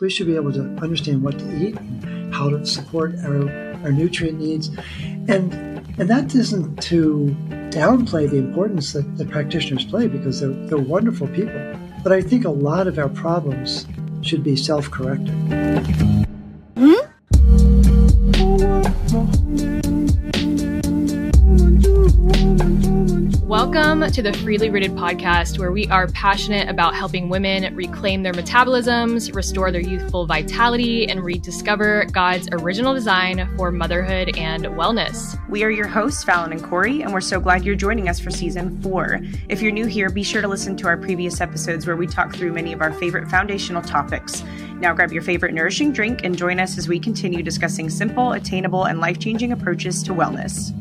We should be able to understand what to eat, and how to support our, our nutrient needs. And, and that isn't to downplay the importance that the practitioners play because they're, they're wonderful people. But I think a lot of our problems should be self corrected. To the Freely Rooted podcast, where we are passionate about helping women reclaim their metabolisms, restore their youthful vitality, and rediscover God's original design for motherhood and wellness. We are your hosts, Fallon and Corey, and we're so glad you're joining us for season four. If you're new here, be sure to listen to our previous episodes where we talk through many of our favorite foundational topics. Now grab your favorite nourishing drink and join us as we continue discussing simple, attainable, and life changing approaches to wellness.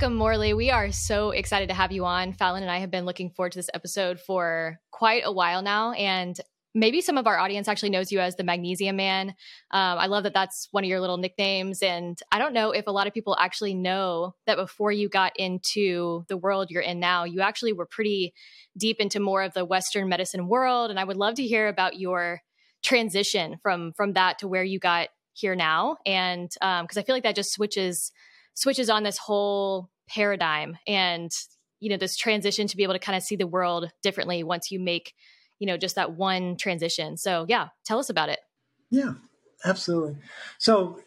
Welcome, Morley. We are so excited to have you on. Fallon and I have been looking forward to this episode for quite a while now. And maybe some of our audience actually knows you as the Magnesium Man. Um, I love that that's one of your little nicknames. And I don't know if a lot of people actually know that before you got into the world you're in now, you actually were pretty deep into more of the Western medicine world. And I would love to hear about your transition from from that to where you got here now. And because um, I feel like that just switches switches on this whole paradigm and you know this transition to be able to kind of see the world differently once you make you know just that one transition. So yeah tell us about it. Yeah absolutely. So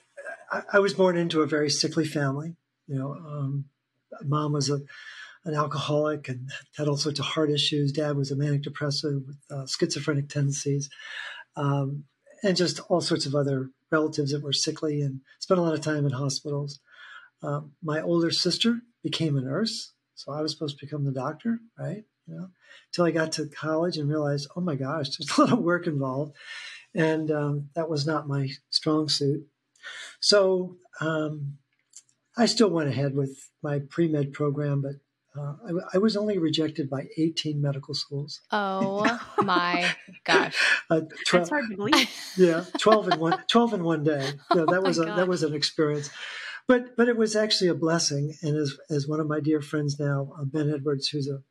i, I was born into a very sickly family you know um, mom was a an alcoholic and had all sorts of heart issues. Dad was a manic depressive with uh, schizophrenic tendencies um, and just all sorts of other relatives that were sickly and spent a lot of time in hospitals uh, my older sister became a nurse, so I was supposed to become the doctor, right? You know, until I got to college and realized, oh my gosh, there's a lot of work involved, and um, that was not my strong suit. So um, I still went ahead with my pre med program, but uh, I, I, was only rejected by 18 medical schools. Oh my gosh. uh, That's hard to believe. Yeah, 12 in one, 12 in one day. Yeah, that oh was a, that was an experience but but it was actually a blessing. And as as one of my dear friends now, uh, Ben Edwards, who's a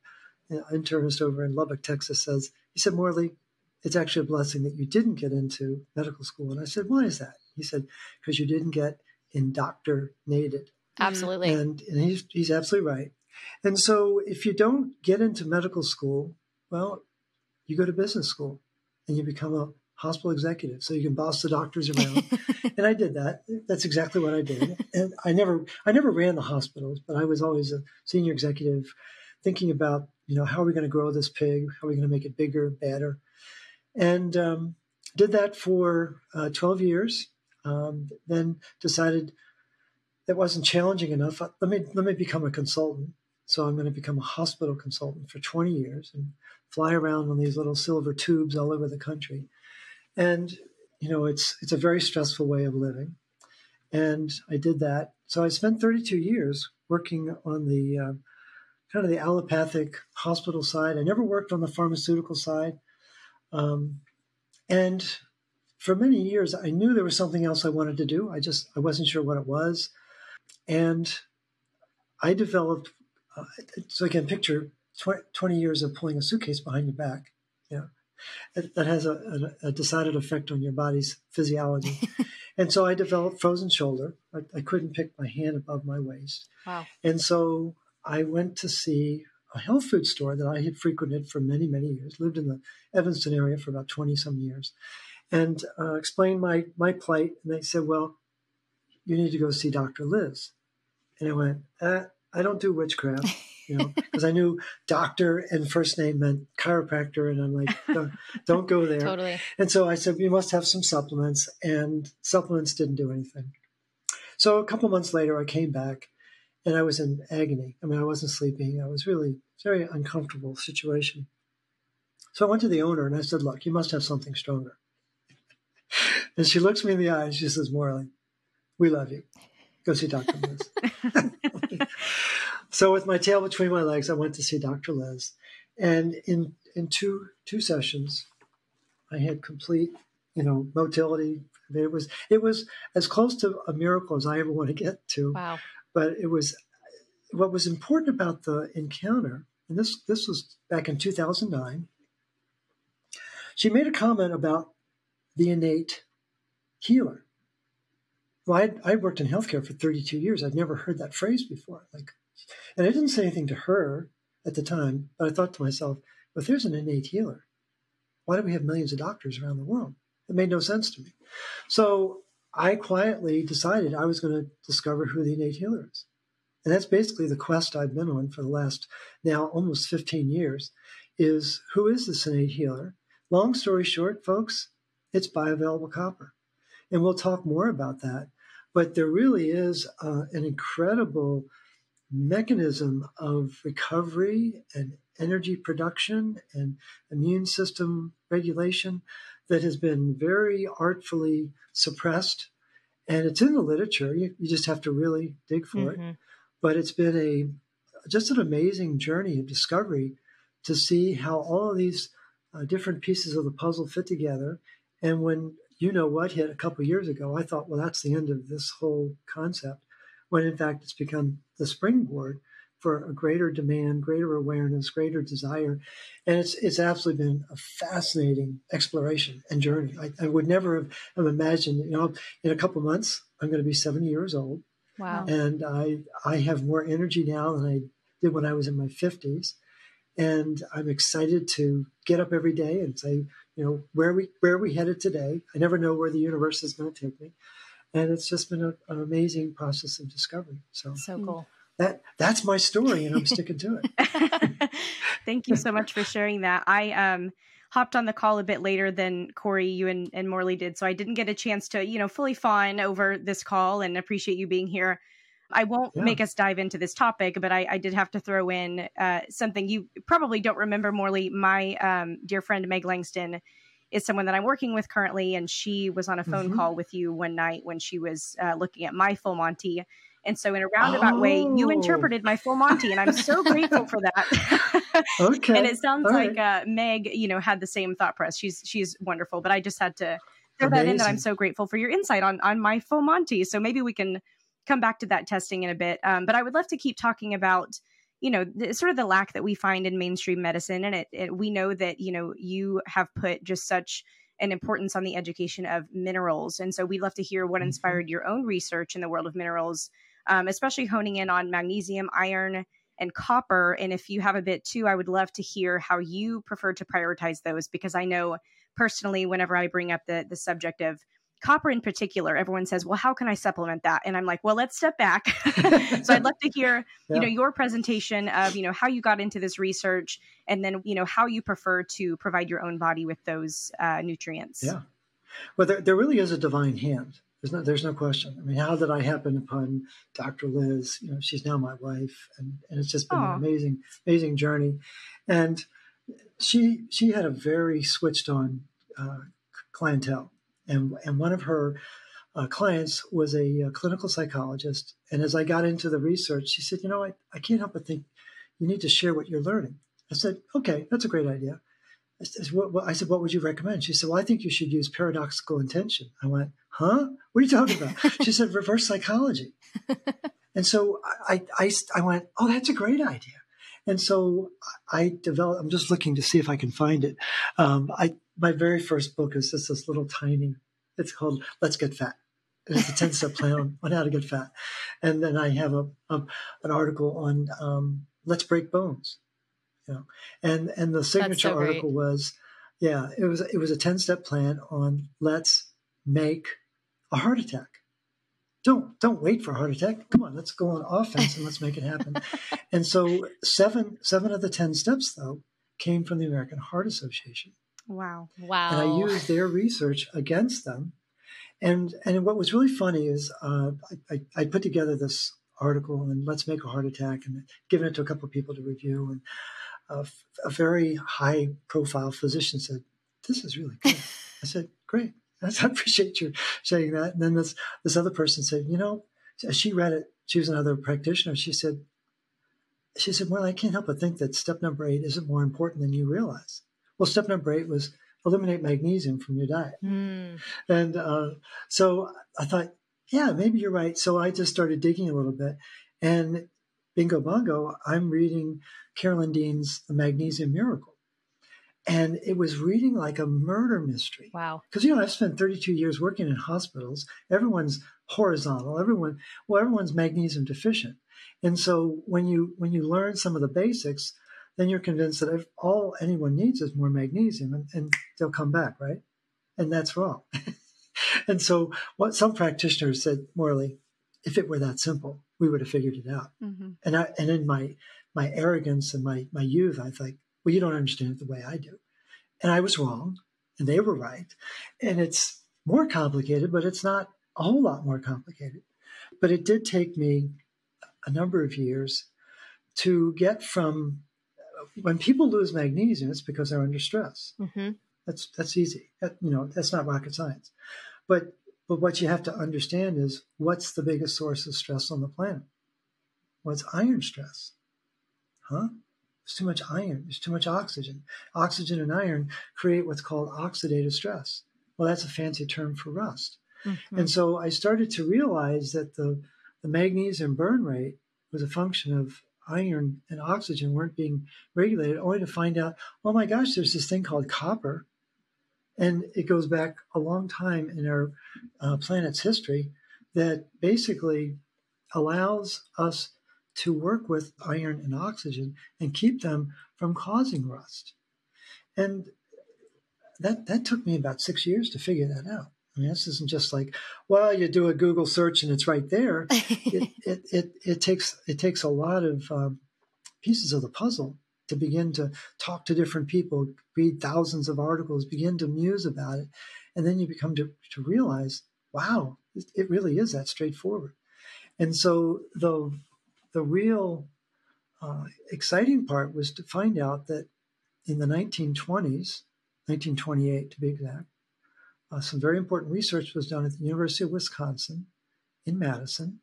an internist over in Lubbock, Texas, says, he said, Morley, it's actually a blessing that you didn't get into medical school. And I said, why is that? He said, because you didn't get indoctrinated. Absolutely. And, and he's, he's absolutely right. And so if you don't get into medical school, well, you go to business school and you become a hospital executive so you can boss the doctors around. And i did that. That's exactly what i did. And i never i never ran the hospitals but i was always a senior executive thinking about you know how are we going to grow this pig? How are we going to make it bigger better? And um, did that for uh, 12 years. Um, then decided that wasn't challenging enough. Let me let me become a consultant. So i'm going to become a hospital consultant for 20 years and fly around on these little silver tubes all over the country and you know it's it's a very stressful way of living. And i did that. So i spent 32 years working on the uh, kind of the allopathic hospital side. I never worked on the pharmaceutical side. Um, and for many years i knew there was something else i wanted to do. I just i wasn't sure what it was. And i developed uh, so i can picture 20, 20 years of pulling a suitcase behind your back. You know that has a, a, decided effect on your body's physiology. and so I developed frozen shoulder. I, I, couldn't pick my hand above my waist. Wow. And so I went to see a health food store that I had frequented for many, many years, lived in the Evanston area for about 20 some years, and uh, explained my, my plight. And they said, Well, you need to go see Dr. Liz. And I went, uh, I don't do witchcraft you know, because I knew doctor and first name meant chiropractor, and I'm like, don't, don't go there. totally. And so I said, we must have some supplements, and supplements didn't do anything. So a couple months later, I came back, and I was in agony. I mean, I wasn't sleeping. I was really very uncomfortable situation. So I went to the owner and I said, look, you must have something stronger. and she looks me in the eye and she says, Morley, we love you. Go see Dr. Liz. So with my tail between my legs, I went to see Dr. Liz, and in in two two sessions, I had complete, you know, motility, I mean, it was it was as close to a miracle as I ever want to get to. Wow! But it was what was important about the encounter, and this this was back in 2009. She made a comment about the innate healer. Well, I'd, I worked in healthcare for 32 years. I'd never heard that phrase before. Like, and I didn't say anything to her at the time, but I thought to myself, well, if there's an innate healer, why do we have millions of doctors around the world? It made no sense to me. So I quietly decided I was going to discover who the innate healer is. And that's basically the quest I've been on for the last now almost 15 years is who is this innate healer? Long story short, folks, it's bioavailable copper. And we'll talk more about that. But there really is uh, an incredible mechanism of recovery and energy production and immune system regulation that has been very artfully suppressed. And it's in the literature. You, you just have to really dig for mm-hmm. it. But it's been a just an amazing journey of discovery to see how all of these uh, different pieces of the puzzle fit together. And when you know what hit a couple years ago, I thought, well, that's the end of this whole concept. When in fact, it's become the springboard for a greater demand, greater awareness, greater desire. And it's it's absolutely been a fascinating exploration and journey. I, I would never have, have, imagined, you know, in a couple months, I'm going to be 70 years old. Wow. And I I have more energy now than I did when I was in my 50s. And I'm excited to get up every day and say, you know, where we where are we headed today? I never know where the universe is going to take me. And it's just been a, an amazing process of discovery. So so cool that that's my story and I'm sticking to it. Thank you so much for sharing that. I um hopped on the call a bit later than Corey, you and, and Morley did. So I didn't get a chance to, you know, fully fawn over this call and appreciate you being here. I won't yeah. make us dive into this topic, but I, I did have to throw in uh, something you probably don't remember, Morley. My um, dear friend Meg Langston is someone that I'm working with currently, and she was on a phone mm-hmm. call with you one night when she was uh, looking at my full Monty and so, in a roundabout oh. way, you oh. interpreted my full Monty, and I'm so grateful for that. okay. And it sounds All like right. uh, Meg, you know, had the same thought press. She's she's wonderful, but I just had to throw Amazing. that in that I'm so grateful for your insight on on my full Monty. So maybe we can come back to that testing in a bit. Um, but I would love to keep talking about you know the, sort of the lack that we find in mainstream medicine and it, it, we know that you know you have put just such an importance on the education of minerals and so we'd love to hear what mm-hmm. inspired your own research in the world of minerals um, especially honing in on magnesium, iron, and copper. And if you have a bit too, I would love to hear how you prefer to prioritize those because I know personally, whenever I bring up the the subject of copper in particular, everyone says, "Well, how can I supplement that?" And I'm like, "Well, let's step back." so I'd love to hear, yeah. you know, your presentation of, you know, how you got into this research, and then, you know, how you prefer to provide your own body with those uh, nutrients. Yeah. Well, there, there really is a divine hand. There's no, there's no question. I mean, how did I happen upon Dr. Liz? You know, she's now my wife, and, and it's just been Aww. an amazing, amazing journey. And she she had a very switched on uh, clientele, and and one of her uh, clients was a, a, clinical psychologist. And as I got into the research, she said, "You know, I, I can't help but think you need to share what you're learning." I said, "Okay, that's a great idea." I said, what, what, I said, "What would you recommend?" She said, "Well, I think you should use paradoxical intention." I went, huh? What are you talking about? she said, reverse psychology. and so I, I, I went, oh, that's a great idea. And so I developed, I'm just looking to see if I can find it. Um, I, my very first book is just this little tiny, it's called Let's Get Fat. It's a 10 step plan on how to get fat. And then I have a, a an article on um, Let's Break Bones. You know, and, and the signature so article was, yeah, it was, it was a 10 step plan on let's make a heart attack. Don't don't wait for a heart attack. Come on, let's go on offense and let's make it happen. and so seven seven of the ten steps though came from the American Heart Association. Wow. Wow. And I used their research against them. And and what was really funny is uh, I, I, put together this article and let's make a heart attack and given it to a couple of people to review and a, a very high profile physician said this is really good. I said great. I appreciate you saying that. And then this this other person said, you know, she read it. She was another practitioner. She said, she said, well, I can't help but think that step number eight isn't more important than you realize. Well, step number eight was eliminate magnesium from your diet. Mm. And uh, so I thought, yeah, maybe you're right. So I just started digging a little bit. And bingo bongo, I'm reading Carolyn Dean's The Magnesium Miracle. And it was reading like a murder mystery. Wow. Because, you know, I've spent 32 years working in hospitals. Everyone's horizontal. Everyone, well, everyone's magnesium deficient. And so when you when you learn some of the basics, then you're convinced that if all anyone needs is more magnesium and, and they'll come back, right? And that's wrong. and so what some practitioners said, Morley, if it were that simple, we would have figured it out. Mm-hmm. And I, and in my my arrogance and my my youth, I thought, well, you don't understand it the way I do. And I was wrong, and they were right. And it's more complicated, but it's not a whole lot more complicated. But it did take me a number of years to get from when people lose magnesium, it's because they're under stress. Mm-hmm. That's that's easy. That, you know, that's not rocket science. But but what you have to understand is what's the biggest source of stress on the planet? What's well, iron stress? Huh? There's too much iron. There's too much oxygen. Oxygen and iron create what's called oxidative stress. Well, that's a fancy term for rust. Mm-hmm. And so I started to realize that the, the magnesium burn rate was a function of iron and oxygen weren't being regulated, only to find out, oh my gosh, there's this thing called copper. And it goes back a long time in our uh, planet's history that basically allows us to work with iron and oxygen and keep them from causing rust. And that, that took me about six years to figure that out. I mean, this isn't just like, well, you do a Google search and it's right there. it, it, it, it, takes it takes a lot of um, pieces of the puzzle to begin to talk to different people, read thousands of articles, begin to muse about it, and then you become to, to realize, wow, it, it really is that straightforward. And so the the real uh, exciting part was to find out that in the 1920s, 1928 to be exact, uh, some very important research was done at the University of Wisconsin in Madison.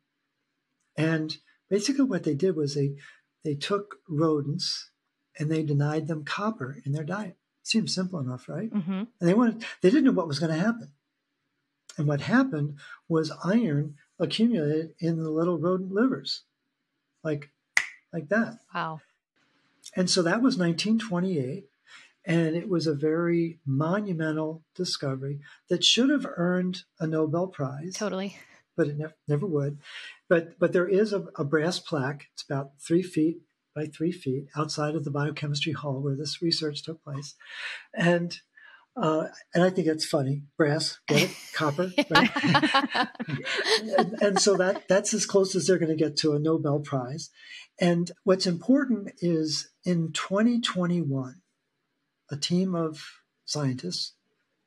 And basically, what they did was they, they took rodents and they denied them copper in their diet. Seems simple enough, right? Mm-hmm. And they wanted, they didn't know what was going to happen. And what happened was iron accumulated in the little rodent livers, like, like that. Wow. And so that was 1928. And it was a very monumental discovery that should have earned a Nobel Prize. Totally. But it ne- never would. But, but there is a, a brass plaque. It's about three feet by three feet outside of the biochemistry hall where this research took place. And uh, and I think that's funny. Brass, get it? Copper, right? and, and, so that that's as close as they're going to get to a Nobel Prize. And what's important is in 2021, a team of scientists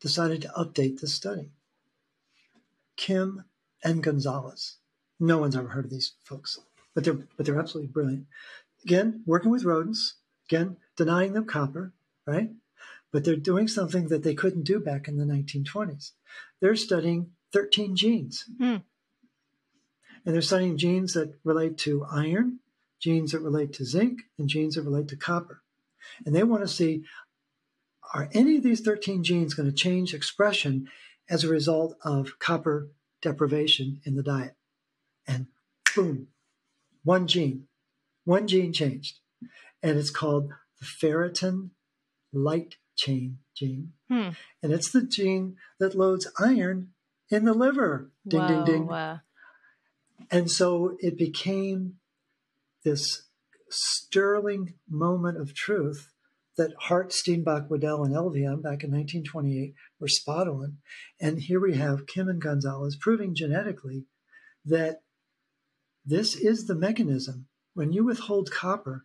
decided to update this study. Kim and Gonzalez. No one's ever heard of these folks, but they're but they're absolutely brilliant. Again, working with rodents, again, denying them copper, right? But they're doing something that they couldn't do back in the 1920s. They're studying 13 genes. Hmm. And they're studying genes that relate to iron, genes that relate to zinc, and genes that relate to copper. And they want to see are any of these 13 genes going to change expression as a result of copper deprivation in the diet? And boom, one gene, one gene changed. And it's called the ferritin light chain gene. Hmm. And it's the gene that loads iron in the liver. Ding, Whoa, ding, ding. And so it became this sterling moment of truth that Hart, Steenbock, Waddell, and Elvehjem back in 1928 were spot on. And here we have Kim and Gonzalez proving genetically that this is the mechanism. When you withhold copper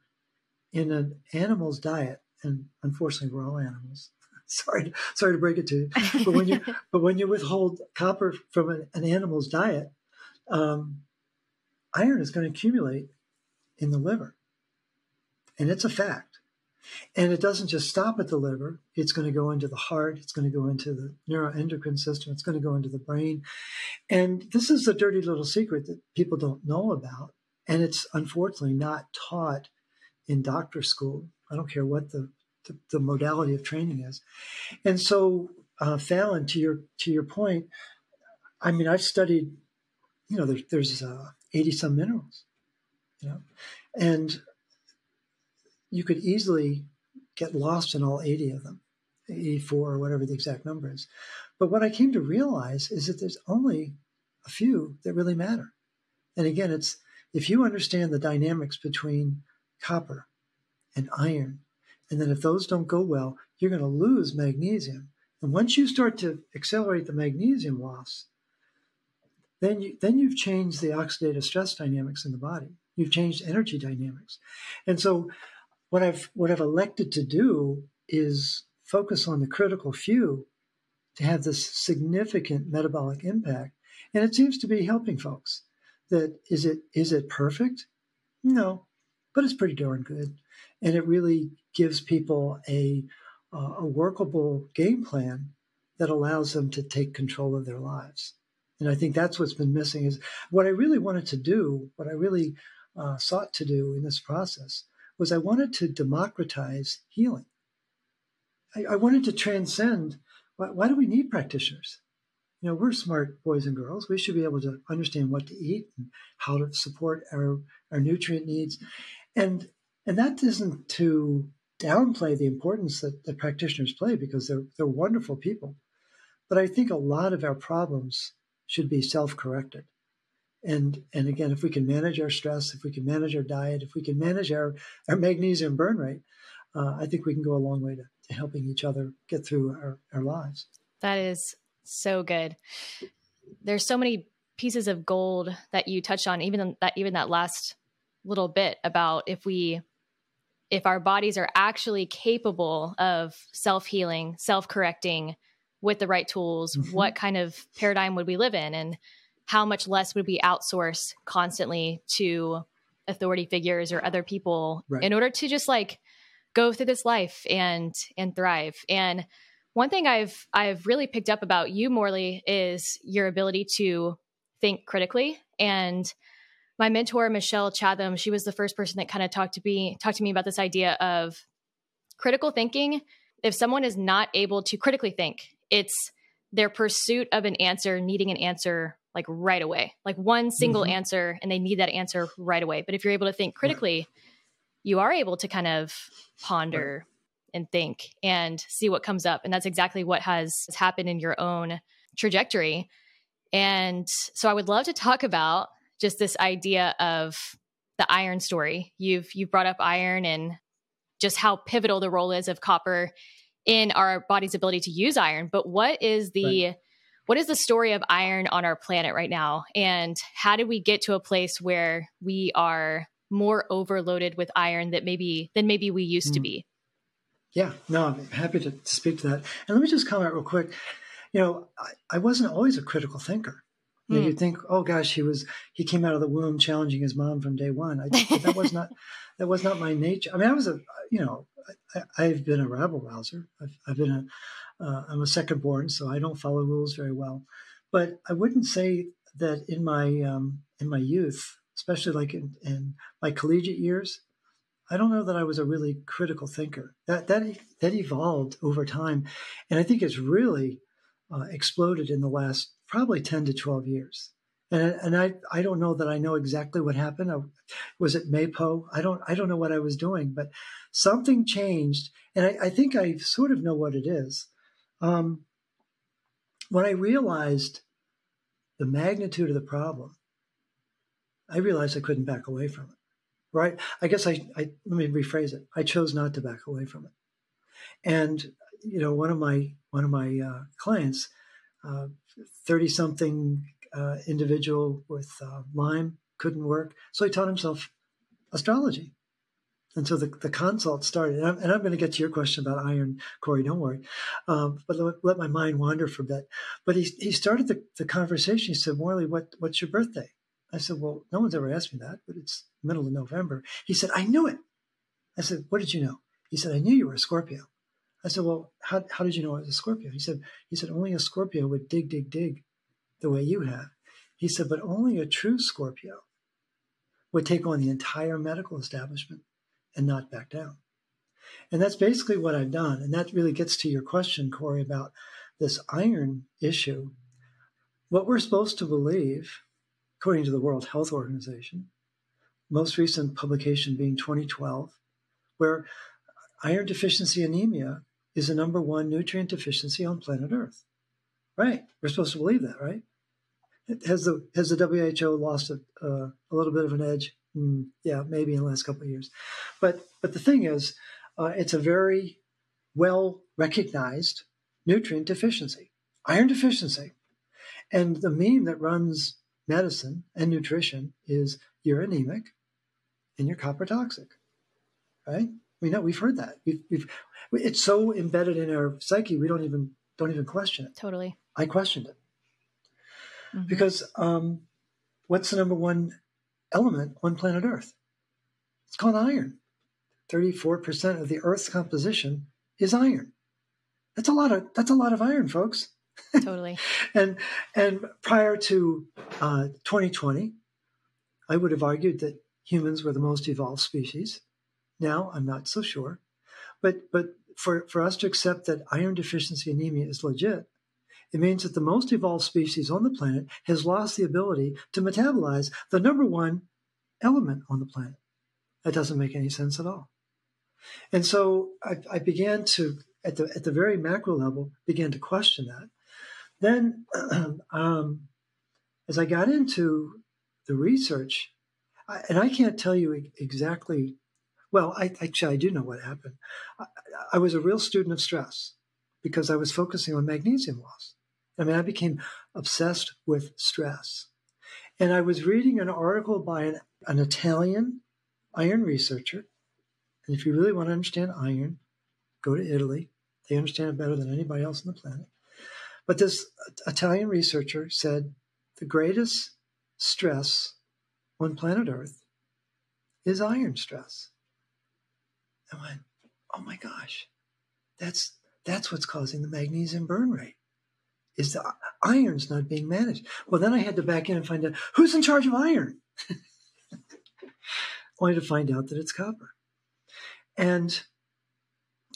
in an animal's diet, and unfortunately we're all animals. sorry, sorry to break it to you, but when you but when you withhold copper from an, an animal's diet, um, iron is going to accumulate in the liver, and it's a fact. And it doesn't just stop at the liver, it's going to go into the heart, it's going to go into the neuroendocrine system, it's going to go into the brain. And this is a dirty little secret that people don't know about. And it's unfortunately not taught in doctor school. I don't care what the the, the modality of training is. And so, uh, Fallon, to your to your point, I mean, I've studied, you know, there's there's uh, eighty some minerals, you know, and you could easily get lost in all eighty of them, eighty four or whatever the exact number is. But what I came to realize is that there's only a few that really matter. And again, it's if you understand the dynamics between copper and iron, and then if those don't go well, you're going to lose magnesium. And once you start to accelerate the magnesium loss, then you then you've changed the oxidative stress dynamics in the body. You've changed energy dynamics. And so what I've what I've elected to do is focus on the critical few to have this significant metabolic impact. And it seems to be helping folks. That is it is it perfect? No, but it's pretty darn good. And it really gives people a uh, a workable game plan that allows them to take control of their lives. And I think that's what's been missing is what I really wanted to do, what I really uh, sought to do in this process was I wanted to democratize healing. I, I wanted to transcend why, why do we need practitioners? You know, we're smart boys and girls. We should be able to understand what to eat and how to support our, our nutrient needs. And and that isn't to downplay the importance that, that practitioners play because they're they're wonderful people. But I think a lot of our problems should be self-corrected. And and again, if we can manage our stress, if we can manage our diet, if we can manage our, our magnesium burn rate, uh, I think we can go a long way to, to helping each other get through our, our lives. That is so good. There's so many pieces of gold that you touched on, even that even that last little bit about if we if our bodies are actually capable of self-healing, self-correcting with the right tools, mm-hmm. what kind of paradigm would we live in and how much less would we outsource constantly to authority figures or other people right. in order to just like go through this life and and thrive. And one thing I've I've really picked up about you, Morley, is your ability to think critically. And my mentor, Michelle Chatham, she was the first person that kind of talked to me talked to me about this idea of critical thinking. If someone is not able to critically think, it's their pursuit of an answer, needing an answer like right away, like one single mm-hmm. answer, and they need that answer right away. But if you're able to think critically, you are able to kind of ponder right. and think and see what comes up. And that's exactly what has happened in your own trajectory. And so I would love to talk about just this idea of the iron story. You've you've brought up iron and just how pivotal the role is of copper in our body's ability to use iron. But what is the right. what is the story of iron on our planet right now? And how did we get to a place where we are more overloaded with iron that maybe than maybe we used mm. to be. Yeah, no, I'm happy to speak to that. And let me just comment real quick. You know, I, I wasn't always a critical thinker. You, know, mm. you think, oh gosh, he was he came out of the womb challenging his mom from day one. I, that was not that was not my nature. I mean, I was a you know, I, have been a rabble rouser. I've, I've been a uh, I'm a second born, so I don't follow rules very well. But I wouldn't say that in my um, in my youth especially like in, in my collegiate years, I don't know that I was a really critical thinker. That that that evolved over time, and I think it's really uh, exploded in the last probably 10 to 12 years. And, and I, I don't know that I know exactly what happened. I, was it Mapo? I don't, I don't know what I was doing, but something changed. And I, I think I sort of know what it is. Um, when I realized the magnitude of the problem, I realized I couldn't back away from it. Right? I guess I, I let me rephrase it. I chose not to back away from it. And you know, one of my one of my uh, clients uh, 30 something uh, individual with uh, Lyme couldn't work. So he taught himself astrology. And so the, the consult started. And I'm, and I'm going to get to your question about iron, Corey, don't worry. Um, but let, let, my mind wander for a bit. But he, he started the, the conversation. He said, Morley, what, what's your birthday? I said, Well, no one's ever asked me that, but it's middle of November. He said, I knew it. I said, What did you know? He said, I knew you were a Scorpio. I said, Well, how, how did you know I was a Scorpio? He said, he said, only a Scorpio would dig, dig, dig the way you have. He said, but only a true Scorpio would take on the entire medical establishment and not back down. And that's basically what I've done. And that really gets to your question, Corey, about this iron issue. What we're supposed to believe, according to the World Health Organization, most recent publication being 2012, where iron deficiency anemia is the number one nutrient deficiency on planet Earth. Right? We're supposed to believe that, right? Has the has the WHO lost a, uh, a little bit of an edge? Mm, yeah, maybe in the last couple of years. But but the thing is, uh, it's a very well recognized nutrient deficiency, iron deficiency, and the meme that runs medicine and nutrition is you're anemic and you're copper toxic, right? We know we've heard that. We've, we've it's so embedded in our psyche we don't even don't even question it. Totally. I questioned it mm-hmm. because um, what's the number one element on planet Earth? It's called iron. Thirty-four percent of the Earth's composition is iron. That's a lot of that's a lot of iron, folks. Totally. and and prior to uh, 2020, I would have argued that humans were the most evolved species. Now I'm not so sure, but but for for us to accept that iron deficiency anemia is legit, it means that the most evolved species on the planet has lost the ability to metabolize the number one element on the planet. That doesn't make any sense at all. And so I, I began to, at the at the very macro level, began to question that. Then, um, as I got into the research, I, and I can't tell you exactly. Well, I actually I do know what happened. I, I was a real student of stress because I was focusing on magnesium loss. I mean, I became obsessed with stress. And I was reading an article by an, an Italian iron researcher. And if you really want to understand iron, go to Italy. They understand it better than anybody else on the planet. But this Italian researcher said the greatest stress on planet Earth is iron stress. I went, oh my gosh, that's that's what's causing the magnesium burn rate is the iron's not being managed. Well, then I had to back in and find out who's in charge of iron. Only to find out that it's copper. And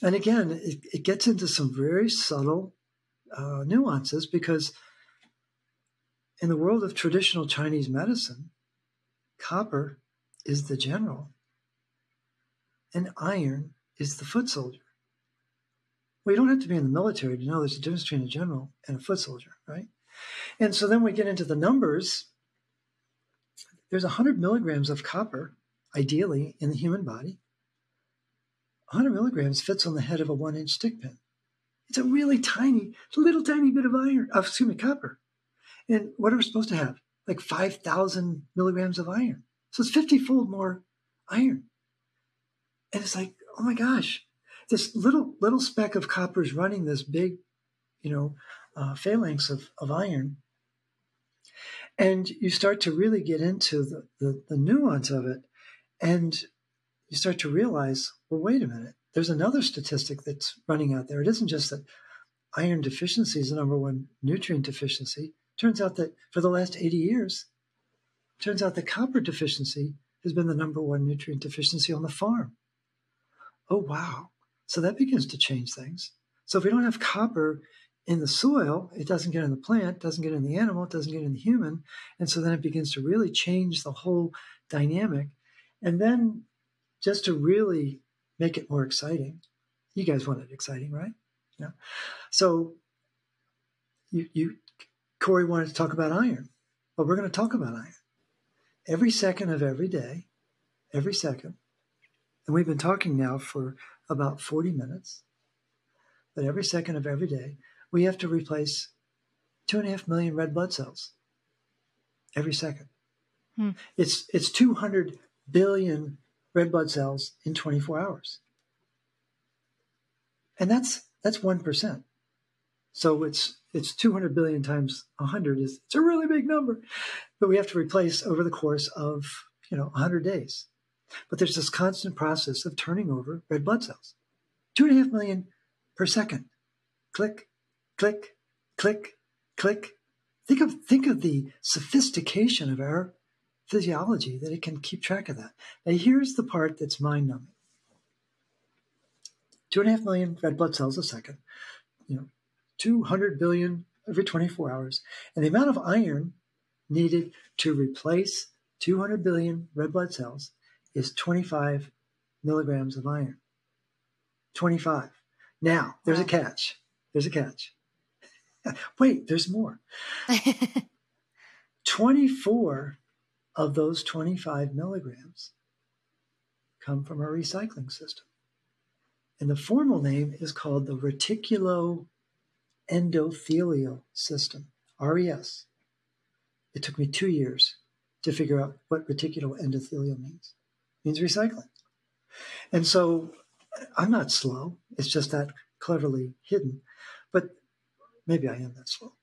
and again, it, it gets into some very subtle uh, nuances because in the world of traditional Chinese medicine, copper is the general and iron is the foot soldier. You don't have to be in the military to know there's a difference between a general and a foot soldier, right? And so then we get into the numbers. There's 100 milligrams of copper, ideally, in the human body. 100 milligrams fits on the head of a one inch stick pin. It's a really tiny, little tiny bit of iron, of, excuse me, copper. And what are we supposed to have? Like 5,000 milligrams of iron. So it's 50 fold more iron. And it's like, oh my gosh, this little little speck of copper is running this big, you know, uh, phalanx of, of iron. And you start to really get into the, the, the nuance of it. And you start to realize, well, wait a minute, there's another statistic that's running out there. It isn't just that iron deficiency is the number one nutrient deficiency. Turns out that for the last 80 years, turns out that copper deficiency has been the number one nutrient deficiency on the farm. Oh, wow. So that begins to change things. So if we don't have copper in the soil, it doesn't get in the plant, doesn't get in the animal, it doesn't get in the human. And so then it begins to really change the whole dynamic. And then just to really make it more exciting, you guys want it exciting, right? Yeah. So you, you Corey wanted to talk about iron. Well, we're going to talk about iron. Every second of every day, every second, and we've been talking now for about 40 minutes. But every second of every day, we have to replace two and a half million red blood cells every second. Hmm. It's it's 200 billion red blood cells in 24 hours, and that's that's one percent. So it's it's 200 billion times 100 is it's a really big number, but we have to replace over the course of you know 100 days. But there's this constant process of turning over red blood cells. Two and a half million per second. Click, click, click, click. Think of think of the sophistication of our physiology that it can keep track of that. Now here's the part that's mind numbing. two and a half million red blood cells a second, you know, 200 billion every 24 hours. And the amount of iron needed to replace 200 billion red blood cells is 25 milligrams of iron. 25. Now, there's wow. a catch. There's a catch. Wait, there's more. 24 of those 25 milligrams come from our recycling system. And the formal name is called the reticuloendothelial system, RES. It took me two years to figure out what reticuloendothelial means. Means recycling. And so I'm not slow. It's just that cleverly hidden. But maybe I am that slow.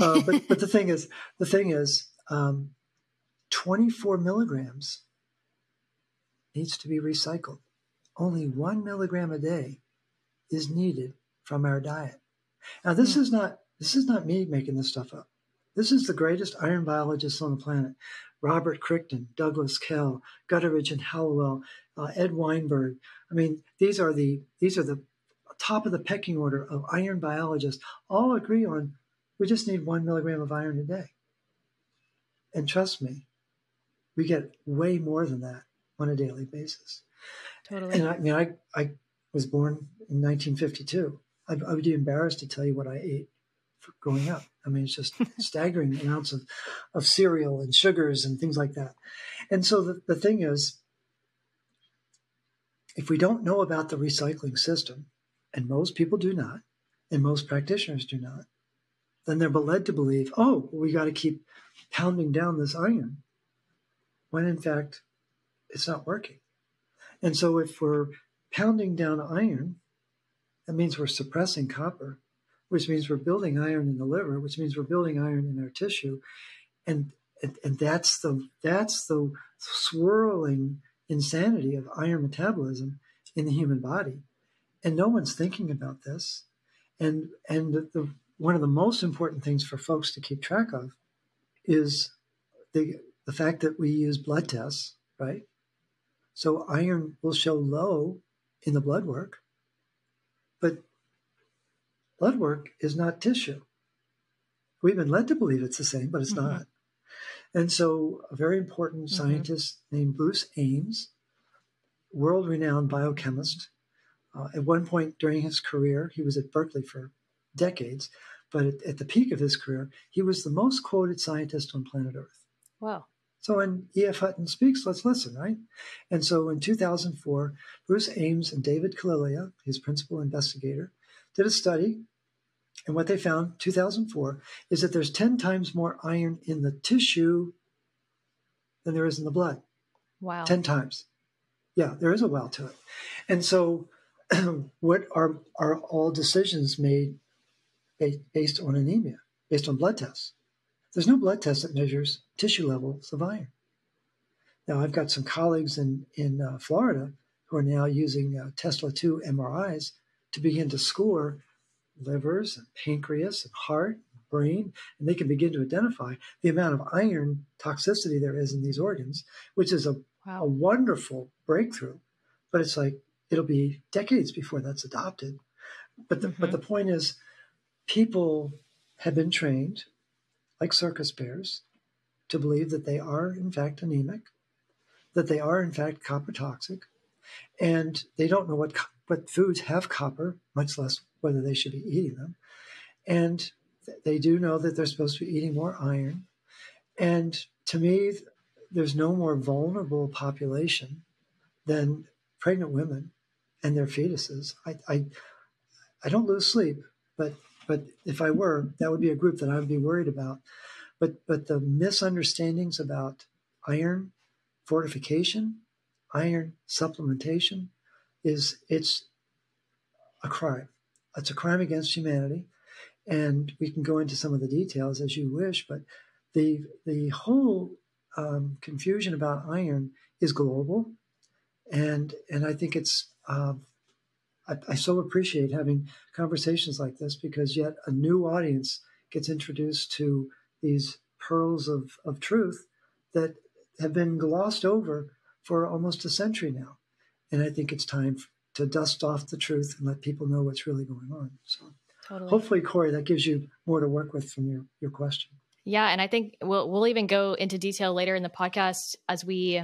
Uh, but but the thing is, the thing is, um, 24 milligrams needs to be recycled. Only one milligram a day is needed from our diet. Now, this mm. is not this is not me making this stuff up. This is the greatest iron biologists on the planet. Robert Crichton, Douglas Kell, Gutteridge and Halliwell, uh, Ed Weinberg. I mean, these are the these are the top of the pecking order of iron biologists. All agree on we just need one milligram of iron a day. And trust me, we get way more than that on a daily basis. Totally. And I, mean, I, I was born in 1952. I, I would be embarrassed to tell you what I ate growing up. I mean, it's just staggering amounts of, of cereal and sugars and things like that. And so the, the thing is, if we don't know about the recycling system, and most people do not, and most practitioners do not, then they're led to believe, oh, we got to keep pounding down this iron, when in fact, it's not working. And so if we're pounding down iron, that means we're suppressing copper, which means we're building iron in the liver, which means we're building iron in our tissue. And, and, and that's the that's the swirling insanity of iron metabolism in the human body. And no one's thinking about this. And and the, one of the most important things for folks to keep track of is the the fact that we use blood tests, right? So iron will show low in the blood work, but blood work is not tissue. We've been led to believe it's the same, but it's mm-hmm. not. And so, a very important mm-hmm. scientist named Bruce Ames, world renowned biochemist, uh, at one point during his career, he was at Berkeley for decades, but at, at, the peak of his career, he was the most quoted scientist on planet Earth. Wow. So when E.F. Hutton speaks, let's listen, right? And so in 2004, Bruce Ames and David Killilea, his principal investigator, did a study. And what they found, 2004, is that there's 10 times more iron in the tissue than there is in the blood. Wow. 10 times. Yeah, there is a wow to it. And so what are, are all decisions made based on anemia, based on blood tests? There's no blood test that measures tissue levels of iron. Now, I've got some colleagues in, in uh, Florida who are now using uh, Tesla 2 MRIs to begin to score livers and pancreas and heart, and brain, and they can begin to identify the amount of iron toxicity there is in these organs, which is a, wow. a wonderful breakthrough. But it's like it'll be decades before that's adopted. But the, mm-hmm. but the point is, people have been trained, like circus bears, to believe that they are in fact anemic, that they are in fact copper toxic, and they don't know what what foods have copper, much less whether they should be eating them. And they do know that they're supposed to be eating more iron. And to me, there's no more vulnerable population than pregnant women and their fetuses. I, I, I don't lose sleep, but but if I were, that would be a group that I would be worried about. But but the misunderstandings about iron fortification, iron supplementation, is it's a crime. It's a crime against humanity, and we can go into some of the details as you wish. But the the whole um, confusion about iron is global, and and I think it's uh, I, I, so appreciate having conversations like this because yet a new audience gets introduced to these pearls of, of truth that have been glossed over for almost a century now. And I think it's time to dust off the truth and let people know what's really going on. So Totally. hopefully, Corey, that gives you more to work with from your, your question. Yeah, and I think we'll we'll even go into detail later in the podcast as we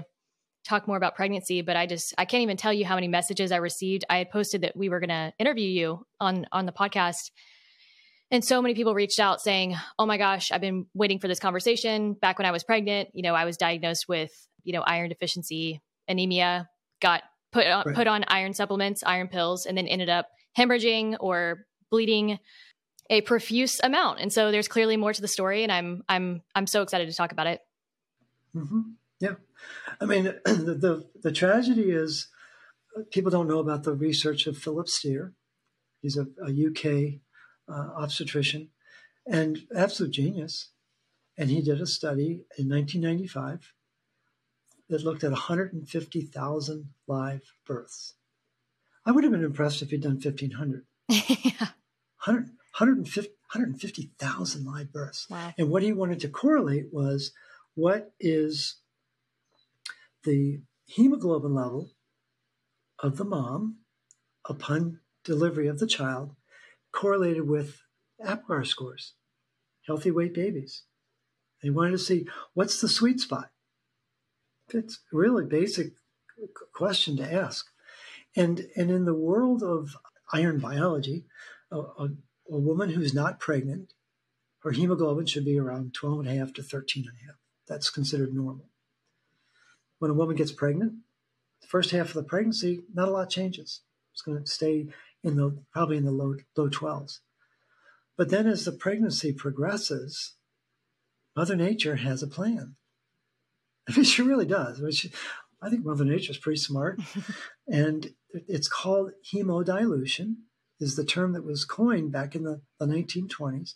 talk more about pregnancy. But I just I can't even tell you how many messages I received. I had posted that we were going to interview you on on the podcast, and so many people reached out saying, "Oh my gosh, I've been waiting for this conversation. Back when I was pregnant, you know, I was diagnosed with you know iron deficiency anemia, got put on, right. put on iron supplements, iron pills, and then ended up hemorrhaging or bleeding a profuse amount. And so there's clearly more to the story, and I'm I'm I'm so excited to talk about it. Mm-hmm. Yeah, I mean the, the, the tragedy is people don't know about the research of Philip Steer. He's a, a UK uh, obstetrician and absolute genius, and he did a study in 1995 that looked at 150,000 live births. I would have been impressed if he'd done 1,500. yeah. 100, 150,000 live births. Wow. And what he wanted to correlate was what is the hemoglobin level of the mom upon delivery of the child correlated with APGAR scores, healthy weight babies. They wanted to see what's the sweet spot. A really basic question to ask. And, and in the world of iron biology, a, a, a woman who's not pregnant, her hemoglobin should be around 12 and a half to 13 and a half. That's considered normal. When a woman gets pregnant, the first half of the pregnancy, not a lot changes. It's going to stay in the probably in the low low 12s. But then as the pregnancy progresses, Mother Nature has a plan. I mean, she really does. I, mean, she, I think Mother Nature is pretty smart. and it's called hemodilution is the term that was coined back in the, the 1920s.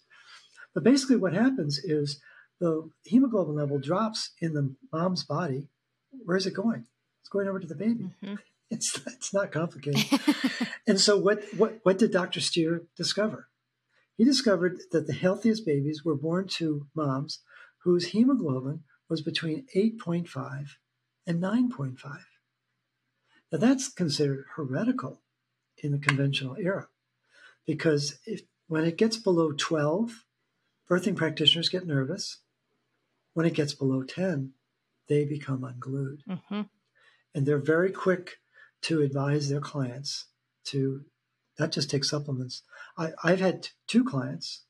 But basically, what happens is the hemoglobin level drops in the mom's body. Where is it going? It's going over to the baby. Mm-hmm. It's it's not complicated. and so, what what what did Dr. Steer discover? He discovered that the healthiest babies were born to moms whose hemoglobin was between 8.5 and 9.5. Now, that's considered heretical in the conventional era because if, when it gets below 12, birthing practitioners get nervous. When it gets below 10, they become unglued. Mm-hmm. And they're very quick to advise their clients to not just take supplements. I, I've had two clients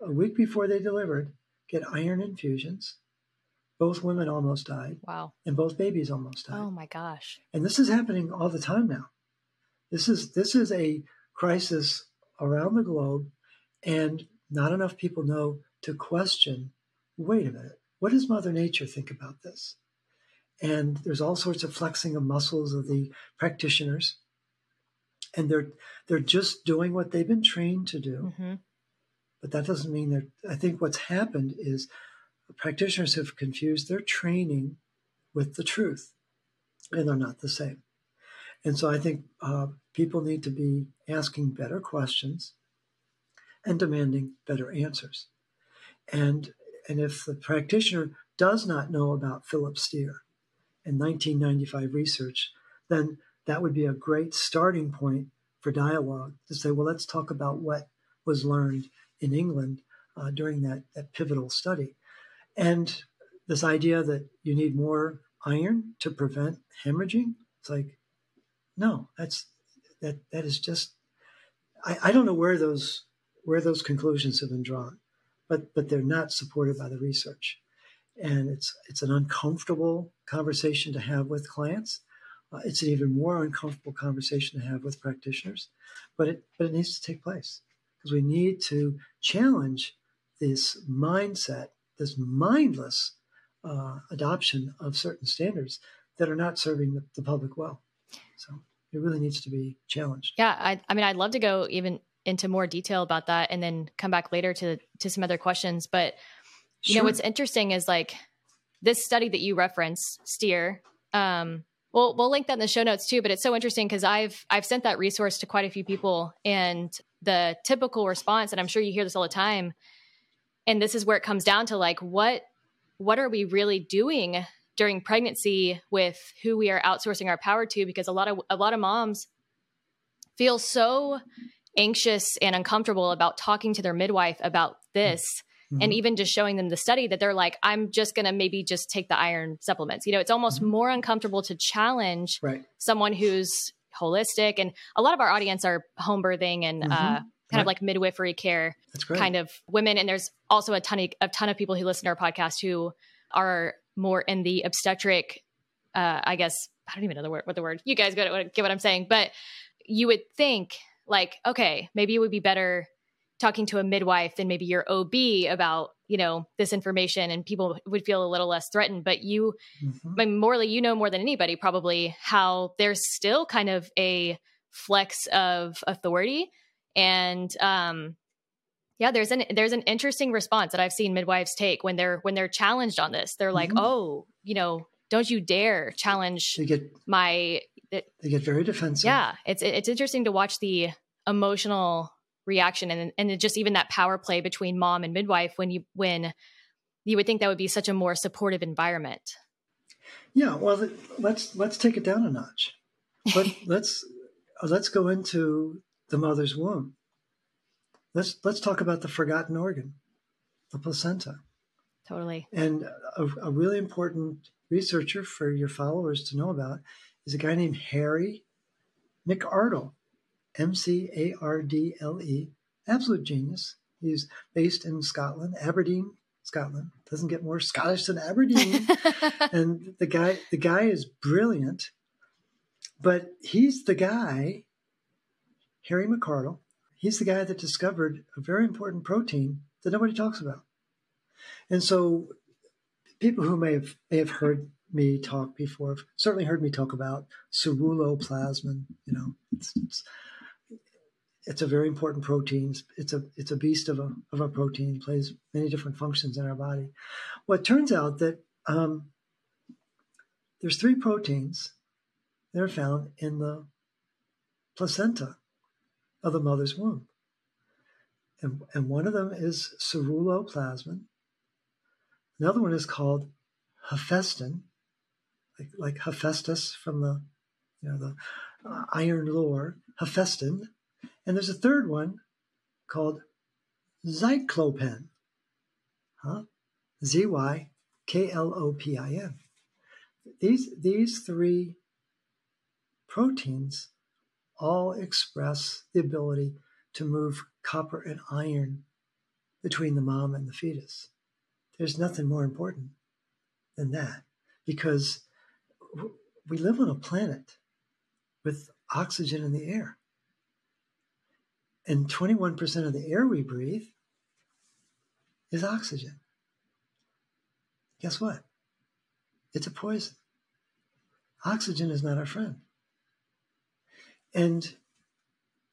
a week before they delivered get iron infusions. Both women almost died. Wow. And both babies almost died. Oh my gosh. And this is happening all the time now. This is this is a crisis around the globe, and not enough people know to question wait a minute, what does Mother Nature think about this? And there's all sorts of flexing of muscles of the practitioners. And they're they're just doing what they've been trained to do. Mm-hmm. But that doesn't mean that I think what's happened is practitioners have confused their training with the truth, and they're not the same. And so I think uh, people need to be asking better questions and demanding better answers. And, and if the practitioner does not know about Philip Steer and 1995 research, then that would be a great starting point for dialogue to say, well, let's talk about what was learned in England uh, during that, that pivotal study. And this idea that you need more iron to prevent hemorrhaging, it's like, no, that's that that is just I, I don't know where those where those conclusions have been drawn, but but they're not supported by the research, and it's it's an uncomfortable conversation to have with clients. Uh, it's an even more uncomfortable conversation to have with practitioners, but it but it needs to take place because we need to challenge this mindset, this mindless uh, adoption of certain standards that are not serving the, the public well. So it really needs to be challenged. Yeah, I, I mean, I'd love to go even into more detail about that, and then come back later to to some other questions. But you sure. know, what's interesting is like this study that you reference, Steer. Um, well, we'll link that in the show notes too. But it's so interesting because I've I've sent that resource to quite a few people, and the typical response, and I'm sure you hear this all the time, and this is where it comes down to like what what are we really doing during pregnancy with who we are outsourcing our power to because a lot of a lot of moms feel so anxious and uncomfortable about talking to their midwife about this mm-hmm. and even just showing them the study that they're like i'm just going to maybe just take the iron supplements you know it's almost mm-hmm. more uncomfortable to challenge right. someone who's holistic and a lot of our audience are home birthing and mm-hmm. uh, kind right. of like midwifery care kind of women and there's also a ton of a ton of people who listen to our podcast who are more in the obstetric uh, i guess i don't even know the word what the word you guys get, get what i'm saying but you would think like okay maybe it would be better talking to a midwife than maybe your ob about you know this information and people would feel a little less threatened but you mm-hmm. morley you know more than anybody probably how there's still kind of a flex of authority and um yeah there's an there's an interesting response that i've seen midwives take when they're when they're challenged on this. They're like mm-hmm. oh you know don't you dare challenge they get, my it, they get very defensive. Yeah it's it's interesting to watch the emotional reaction and and just even that power play between mom and midwife when you when you would think that would be such a more supportive environment. Yeah well let's let's take it down a notch. But let's let's go into the mother's womb let's let's talk about the forgotten organ the placenta totally and a, a really important researcher for your followers to know about is a guy named harry mcardle M C A R D L E, absolute genius. He's based in Scotland, Aberdeen, Scotland. Doesn't get more Scottish than Aberdeen. and the guy, the guy is brilliant, but he's the guy, Harry McArdle. He's the guy that discovered a very important protein that nobody talks about. And so, people who may have may have heard me talk before have certainly heard me talk about ceruloplasmin. You know, it's, it's it's a very important protein. It's a it's a beast of a of a protein. Plays many different functions in our body. Well, it turns out that um, there's three proteins that are found in the placenta of the mother's womb, and and one of them is ceruloplasmin. Another one is called hephaestin, like like Hephaestus from the you know the uh, iron lore, hephaestin and there's a third one called Zyklopin. Huh? Z Y K L O P I N. These, these three proteins all express the ability to move copper and iron between the mom and the fetus. There's nothing more important than that because we live on a planet with oxygen in the air. And 21% of the air we breathe is oxygen. Guess what? It's a poison. Oxygen is not our friend. And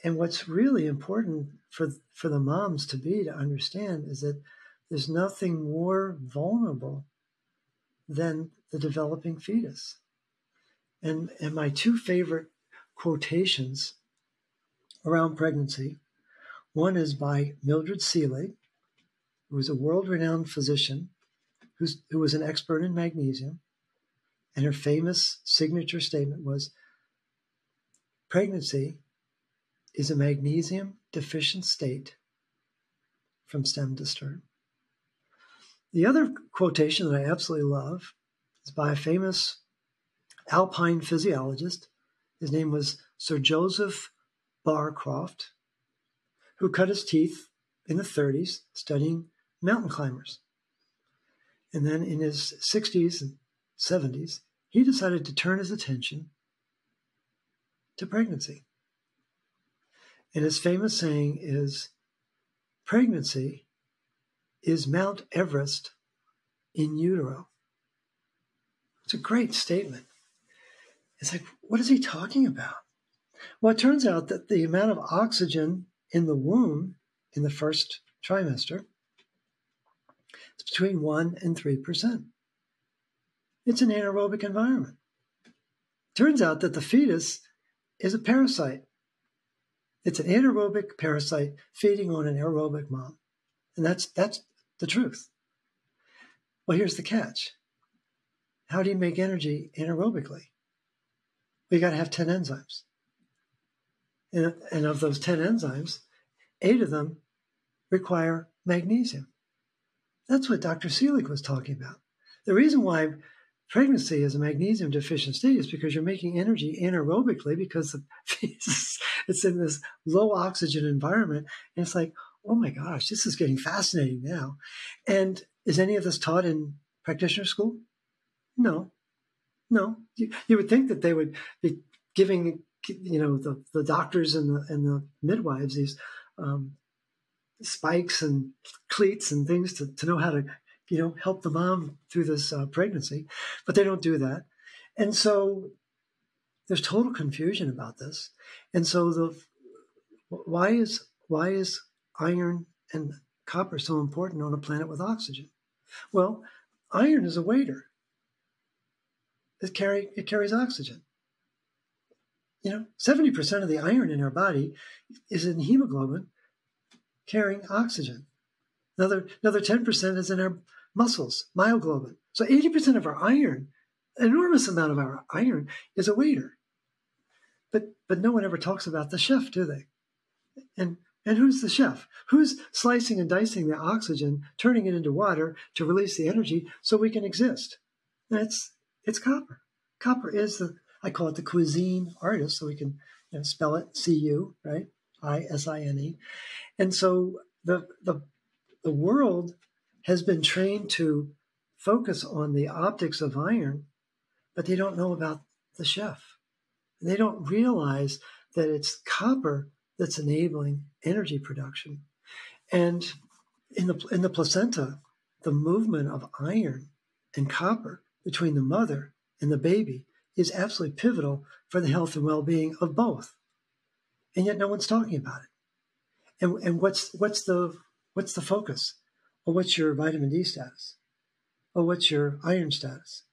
and what's really important for for the moms to be to understand is that there's nothing more vulnerable than the developing fetus. And and my two favorite quotations around pregnancy. One is by Mildred Seelig, who was a world renowned physician who was an expert in magnesium. And her famous signature statement was Pregnancy is a magnesium deficient state from stem to stern. The other quotation that I absolutely love is by a famous alpine physiologist. His name was Sir Joseph Barcroft, who cut his teeth in the 30s studying mountain climbers. And then in his 60s and 70s, he decided to turn his attention to pregnancy. And his famous saying is pregnancy is Mount Everest in utero. It's a great statement. It's like, what is he talking about? Well, it turns out that the amount of oxygen in the womb in the first trimester is between 1 and 3%. It's an anaerobic environment. Turns out that the fetus is a parasite. It's an anaerobic parasite feeding on an aerobic mom. And that's that's the truth. Well, here's the catch. How do you make energy anaerobically? We got to have 10 enzymes. And, and of those 10 enzymes, eight of them require magnesium. That's what Dr. Seelig was talking about. The reason why pregnancy is a magnesium deficient state is because you're making energy anaerobically because it's in this low oxygen environment. And it's like, oh my gosh, this is getting fascinating now. And is any of this taught in practitioner school? No, no. You, you would think that they would be giving, you know, the, the doctors and the, and the midwives these um, spikes and cleats and things to, to know how to, you know, help the mom through this uh, pregnancy, but they don't do that. And so there's total confusion about this. And so the why is why is iron and copper so important on a planet with oxygen? Well, iron is a waiter. It carry it carries oxygen. You know, 70% of the iron in our body is in hemoglobin carrying oxygen. Another another 10% is in our muscles, myoglobin. So 80% of our iron, an enormous amount of our iron is a waiter. But but no one ever talks about the chef, do they? And and who's the chef? Who's slicing and dicing the oxygen, turning it into water to release the energy so we can exist? That's it's copper. Copper is the I call it the cuisine artist, so we can you know, spell it C U right I S I N E, and so the the the world has been trained to focus on the optics of iron, but they don't know about the chef. They don't realize that it's copper that's enabling energy production. And in the, in the placenta, the movement of iron and copper between the mother and the baby is absolutely pivotal for the health and well-being of both. And yet no one's talking about it. And, and what's what's the what's the focus? Well, what's your vitamin D status? Well, what's your iron status?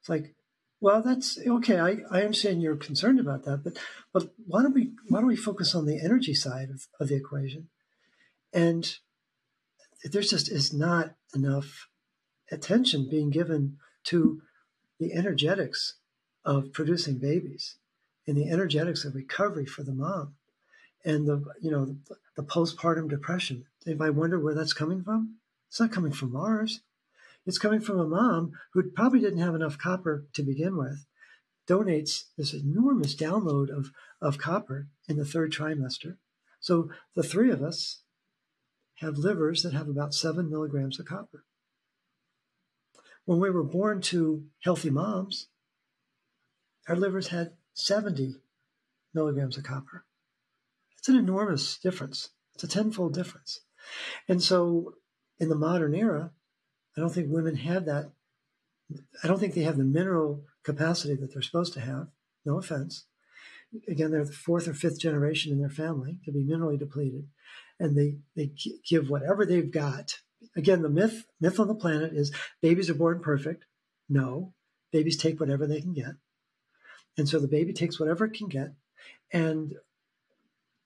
It's like well, that's okay. I, I understand you're concerned about that, but but why don't we why don't we focus on the energy side of, of the equation? And there's just is not enough attention being given to the energetics of producing babies and the energetics of recovery for the mom and the you know the, the postpartum depression. Anybody wonder where that's coming from? It's not coming from Mars. It's coming from a mom who probably didn't have enough copper to begin with, donates this enormous download of, of copper in the third trimester. So the three of us have livers that have about seven milligrams of copper. When we were born to healthy moms, our livers had 70 milligrams of copper. It's an enormous difference. It's a tenfold difference. And so in the modern era, I don't think women have that. I don't think they have the mineral capacity that they're supposed to have. No offense. Again, they're the fourth or fifth generation in their family to be minerally depleted, and they they give whatever they've got. Again, the myth myth on the planet is babies are born perfect. No, babies take whatever they can get, and so the baby takes whatever it can get, and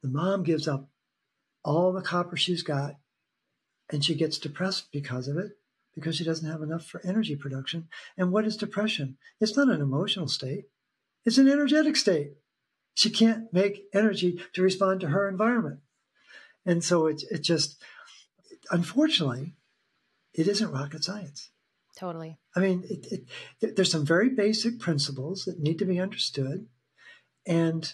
the mom gives up all the copper she's got, and she gets depressed because of it because she doesn't have enough for energy production. And what is depression? It's not an emotional state, it's an energetic state. She can't make energy to respond to her environment. And so it, it just, unfortunately, it isn't rocket science. Totally. I mean, it, it, there's some very basic principles that need to be understood. And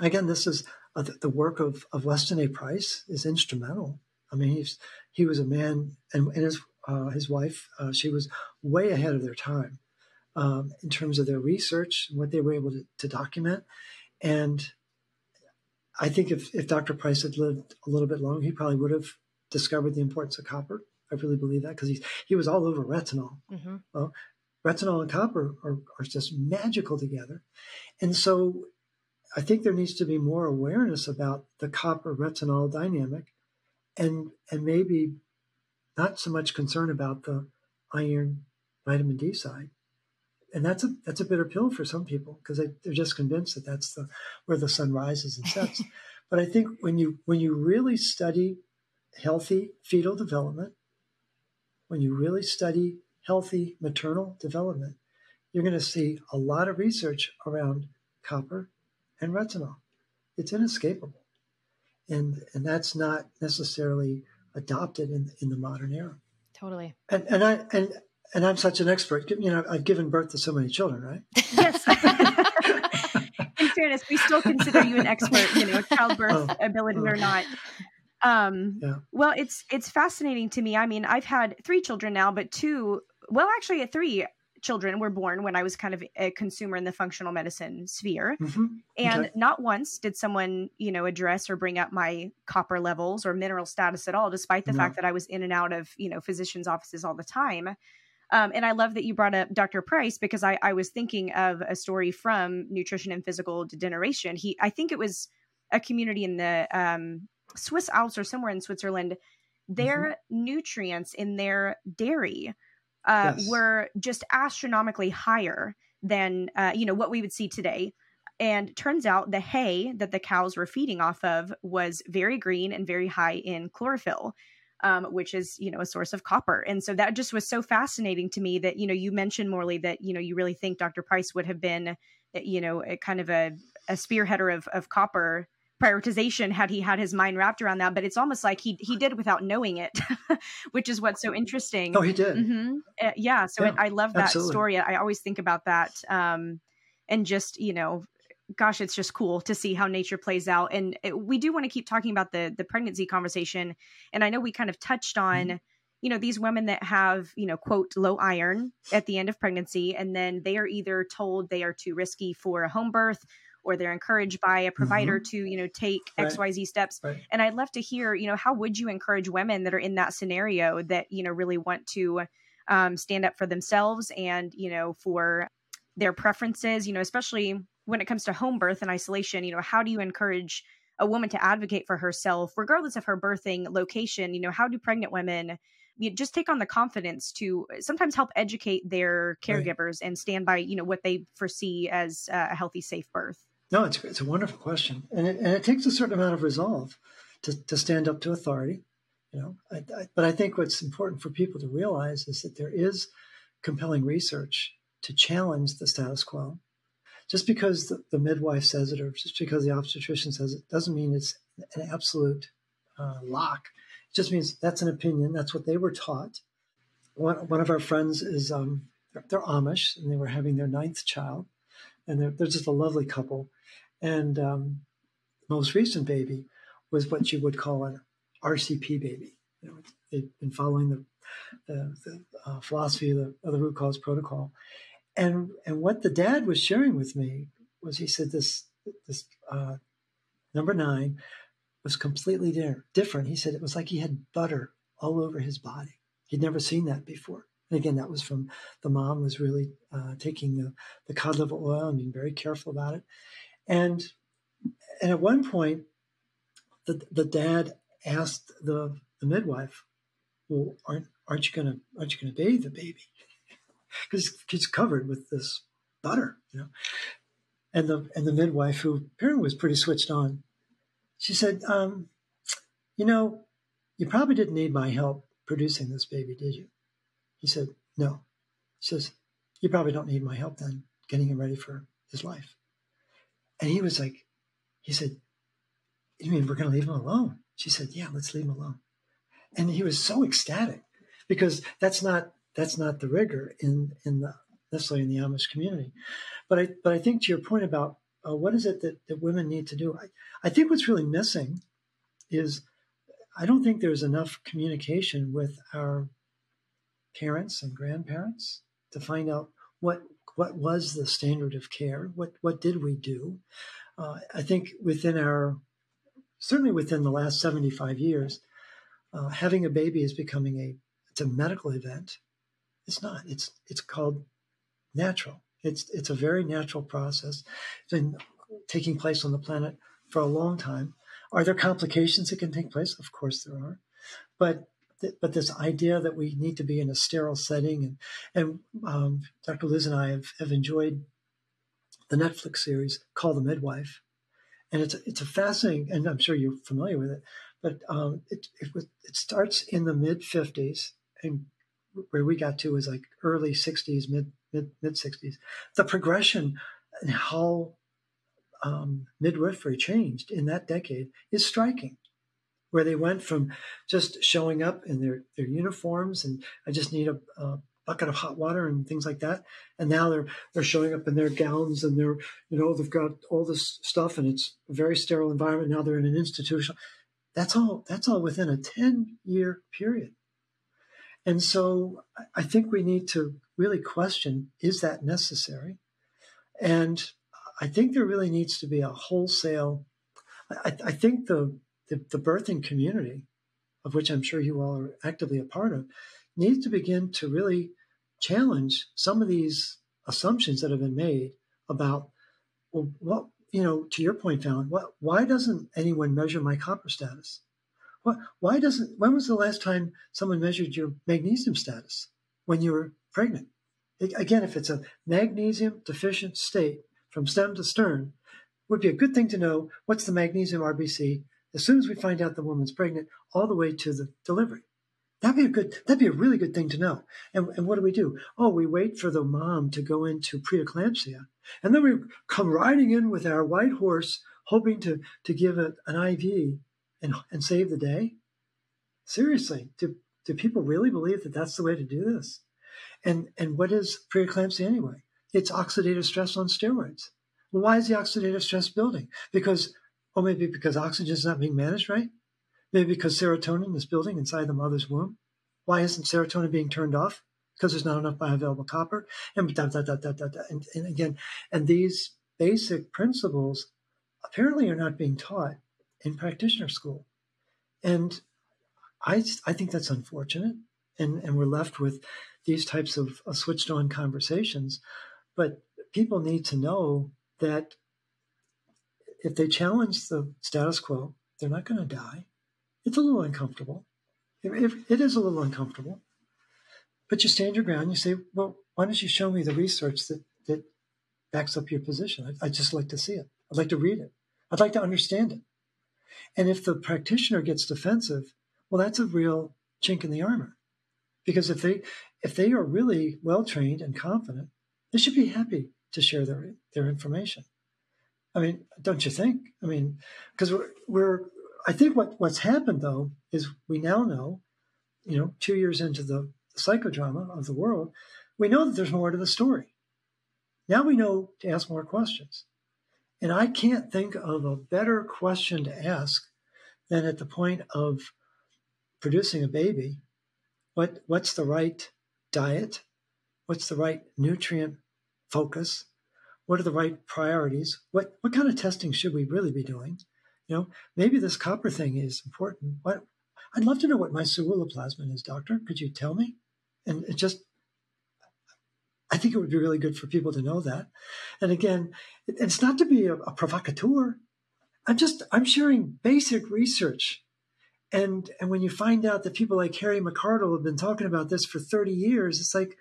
again, this is uh, the, the work of, of Weston A. Price is instrumental. I mean, he's, he was a man, and, and his uh, his wife, uh, she was way ahead of their time um, in terms of their research and what they were able to, to, document. And I think if, if Dr. Price had lived a little bit longer, he probably would have discovered the importance of copper. I really believe that because he he was all over retinol. Mm-hmm. Well, retinol and copper are, are just magical together. And so I think there needs to be more awareness about the copper retinol dynamic and and maybe not so much concern about the iron vitamin D side. And that's a that's a bitter pill for some people because they, they're just convinced that that's the where the sun rises and sets. but I think when you when you really study healthy fetal development, when you really study healthy maternal development, you're going to see a lot of research around copper and retinol. it's inescapable, and and that's not necessarily adopted in in the modern era. Totally. And and I and and I'm such an expert. You know, I've given birth to so many children, right? Yes. in fairness, we still consider you an expert. You know, childbirth oh, ability oh. or not. Um, yeah. Well, it's it's fascinating to me. I mean, I've had three children now, but two. Well, actually, at three children were born when I was kind of a consumer in the functional medicine sphere. Mm-hmm. And okay. not once did someone, you know, address or bring up my copper levels or mineral status at all, despite the no. fact that I was in and out of, you know, physicians' offices all the time. Um, and I love that you brought up Dr. Price because I, I was thinking of a story from Nutrition and Physical Degeneration. He, I think it was a community in the um, Swiss Alps or somewhere in Switzerland. Their mm-hmm. nutrients in their dairy uh, yes. were just astronomically higher than uh, you know what we would see today. And turns out the hay that the cows were feeding off of was very green and very high in chlorophyll um, which is you know a source of copper. And so that just was so fascinating to me that you know you mentioned Morley that you know you really think Dr. Price would have been eh, you know a, kind of a, a spearheader of of copper prioritization had he had his mind wrapped around that but it's almost like he he did without knowing it which is what's so interesting oh he did mm-hmm. uh, yeah so yeah, it, i love that absolutely. story i always think about that um and just you know gosh, it's just cool to see how nature plays out. And it, we do want to keep talking about the the pregnancy conversation. And I know we kind of touched on, mm-hmm. you know, these women that have, you know, quote low iron at the end of pregnancy, and then they are either told they are too risky for a home birth. Or they're encouraged by a provider mm-hmm. to, you know, take right. XYZ steps. Right. And I'd love to hear, you know, how would you encourage women that are in that scenario that, you know, really want to um, stand up for themselves and, you know, for their preferences, you know, especially when it comes to home birth and isolation, you know, how do you encourage a woman to advocate for herself, regardless of her birthing location? You know, how do pregnant women you know, just take on the confidence to sometimes help educate their caregivers right. and stand by, you know, what they foresee as a healthy, safe birth? No, it's, it's a wonderful question. And it, and it takes a certain amount of resolve to, to stand up to authority, you know, I, I, but I think what's important for people to realize is that there is compelling research to challenge the status quo just because the, the, midwife says it or just because the obstetrician says it doesn't mean it's an absolute uh, lock. It just means that's an opinion. That's what they were taught. One, one of our friends is um, they're, they're, Amish and they were having their ninth child, and they're, they're just a lovely couple. And um, most recent baby was what you would call an RCP baby. You know, they've been following the, the, the uh, philosophy of the, of the root cause protocol and and what the dad was sharing with me was he said this this uh, number nine was completely different. He said it was like he had butter all over his body. He'd never seen that before. And again, that was from the mom was really uh, taking the, the cod liver oil and being very careful about it. And and at one point, the the dad asked the the midwife, "Well, aren't aren't you gonna aren't you gonna bathe the baby?" because it's covered with this butter, you know. And the and the midwife, who apparently was pretty switched on, she said, um, "You know, you probably didn't need my help producing this baby, did you?" He said, "No." She says, "You probably don't need my help then getting him ready for his life." And he was like, he said, "You mean we're going to leave him alone?" She said, "Yeah, let's leave him alone." And he was so ecstatic because that's not that's not the rigor in in the necessarily in the Amish community. But I but I think to your point about uh, what is it that, that women need to do, I, I think what's really missing is I don't think there's enough communication with our parents and grandparents to find out what what was the standard of care, what what did we do. Uh, I think within our certainly within the last 75 years, uh, having a baby is becoming a it's a medical event it's not. It's it's called natural. It's it's a very natural process. It's been taking place on the planet for a long time. Are there complications that can take place? Of course there are, but but this idea that we need to be in a sterile setting and and um, Dr. Liz and I have, have enjoyed the Netflix series called The Midwife, and it's it's a fascinating and I'm sure you're familiar with it, but um, it it, it starts in the mid 50s and where we got to was like early 60s, mid mid mid 60s. The progression and how um, midwifery changed in that decade is striking, where they went from just showing up in their, their uniforms and I just need a, a bucket of hot water and things like that. And now they're they're showing up in their gowns and they're you know they've got all this stuff and it's a very sterile environment. Now they're in an institution. That's all. That's all within a ten year period. And so I think we need to really question: Is that necessary? And I think there really needs to be a wholesale. I, I think the, the the birthing community, of which I'm sure you all are actively a part of, needs to begin to really challenge some of these assumptions that have been made about well, what you know, to your point, Fallon, what, why doesn't anyone measure my copper status? What, why doesn't? When was the last time someone measured your magnesium status when you were pregnant? It, again, if it's a magnesium deficient state from stem to stern, would be a good thing to know what's the magnesium RBC as soon as we find out the woman's pregnant, all the way to the delivery. That'd be a good. That'd be a really good thing to know. And, and what do we do? Oh, we wait for the mom to go into preeclampsia, and then we come riding in with our white horse, hoping to to give it an IV and and save the day. Seriously, do do people really believe that that's the way to do this? And and what is preeclampsia anyway? It's oxidative stress on steroids. Well, why is the oxidative stress building? Because, or maybe because oxygen is not being managed right. Maybe because serotonin is building inside the mother's womb. Why isn't serotonin being turned off? Because there's not enough bioavailable copper. And, da, da, da, da, da, da. And, and again, and these basic principles apparently are not being taught in practitioner school. And I, I think that's unfortunate. And, and we're left with these types of, of switched on conversations. But people need to know that if they challenge the status quo, they're not going to die. It's a little uncomfortable. It, it is a little uncomfortable. But you stand your ground. You say, well, why don't you show me the research that, that backs up your position? I'd, I'd just like to see it. I'd like to read it. I'd like to understand it. And if the practitioner gets defensive, well, that's a real chink in the armor. Because if they if they are really well trained and confident, they should be happy to share their their information. I mean, don't you think? I mean, because we're we're I think what, what's happened though is we now know, you know, two years into the, psychodrama of the world, we know that there's more to the story. Now we know to ask more questions. And I can't think of a better question to ask than at the point of producing a baby. What, what's the right diet? What's the right nutrient focus? What are the right priorities? What, what kind of testing should we really be doing? You know, maybe this copper thing is important. What I'd love to know what my ceruloplasmin is, doctor. Could you tell me? And it just, I think it would be really good for people to know that. And again, it's not to be a, a provocateur. I'm just, I'm sharing basic research. And, and when you find out that people like Harry McArdle have been talking about this for 30 years, it's like,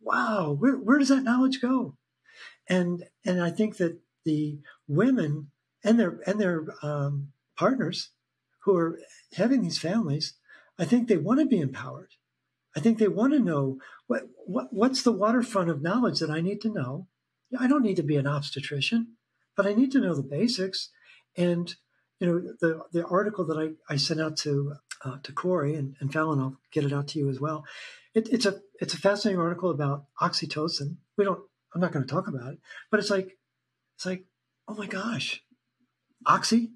wow, where, where does that knowledge go? And, and I think that the women and their and their um, partners who are having these families, I think they want to be empowered. I think they want to know what, what what's the waterfront of knowledge that I need to know. I don't need to be an obstetrician, but I need to know the basics. And you know, the the article that I, I sent out to uh, to Corey and, and Fallon, I'll get it out to you as well. It, it's a it's a fascinating article about oxytocin. We don't. I'm not going to talk about it, but it's like it's like oh my gosh, Oxy,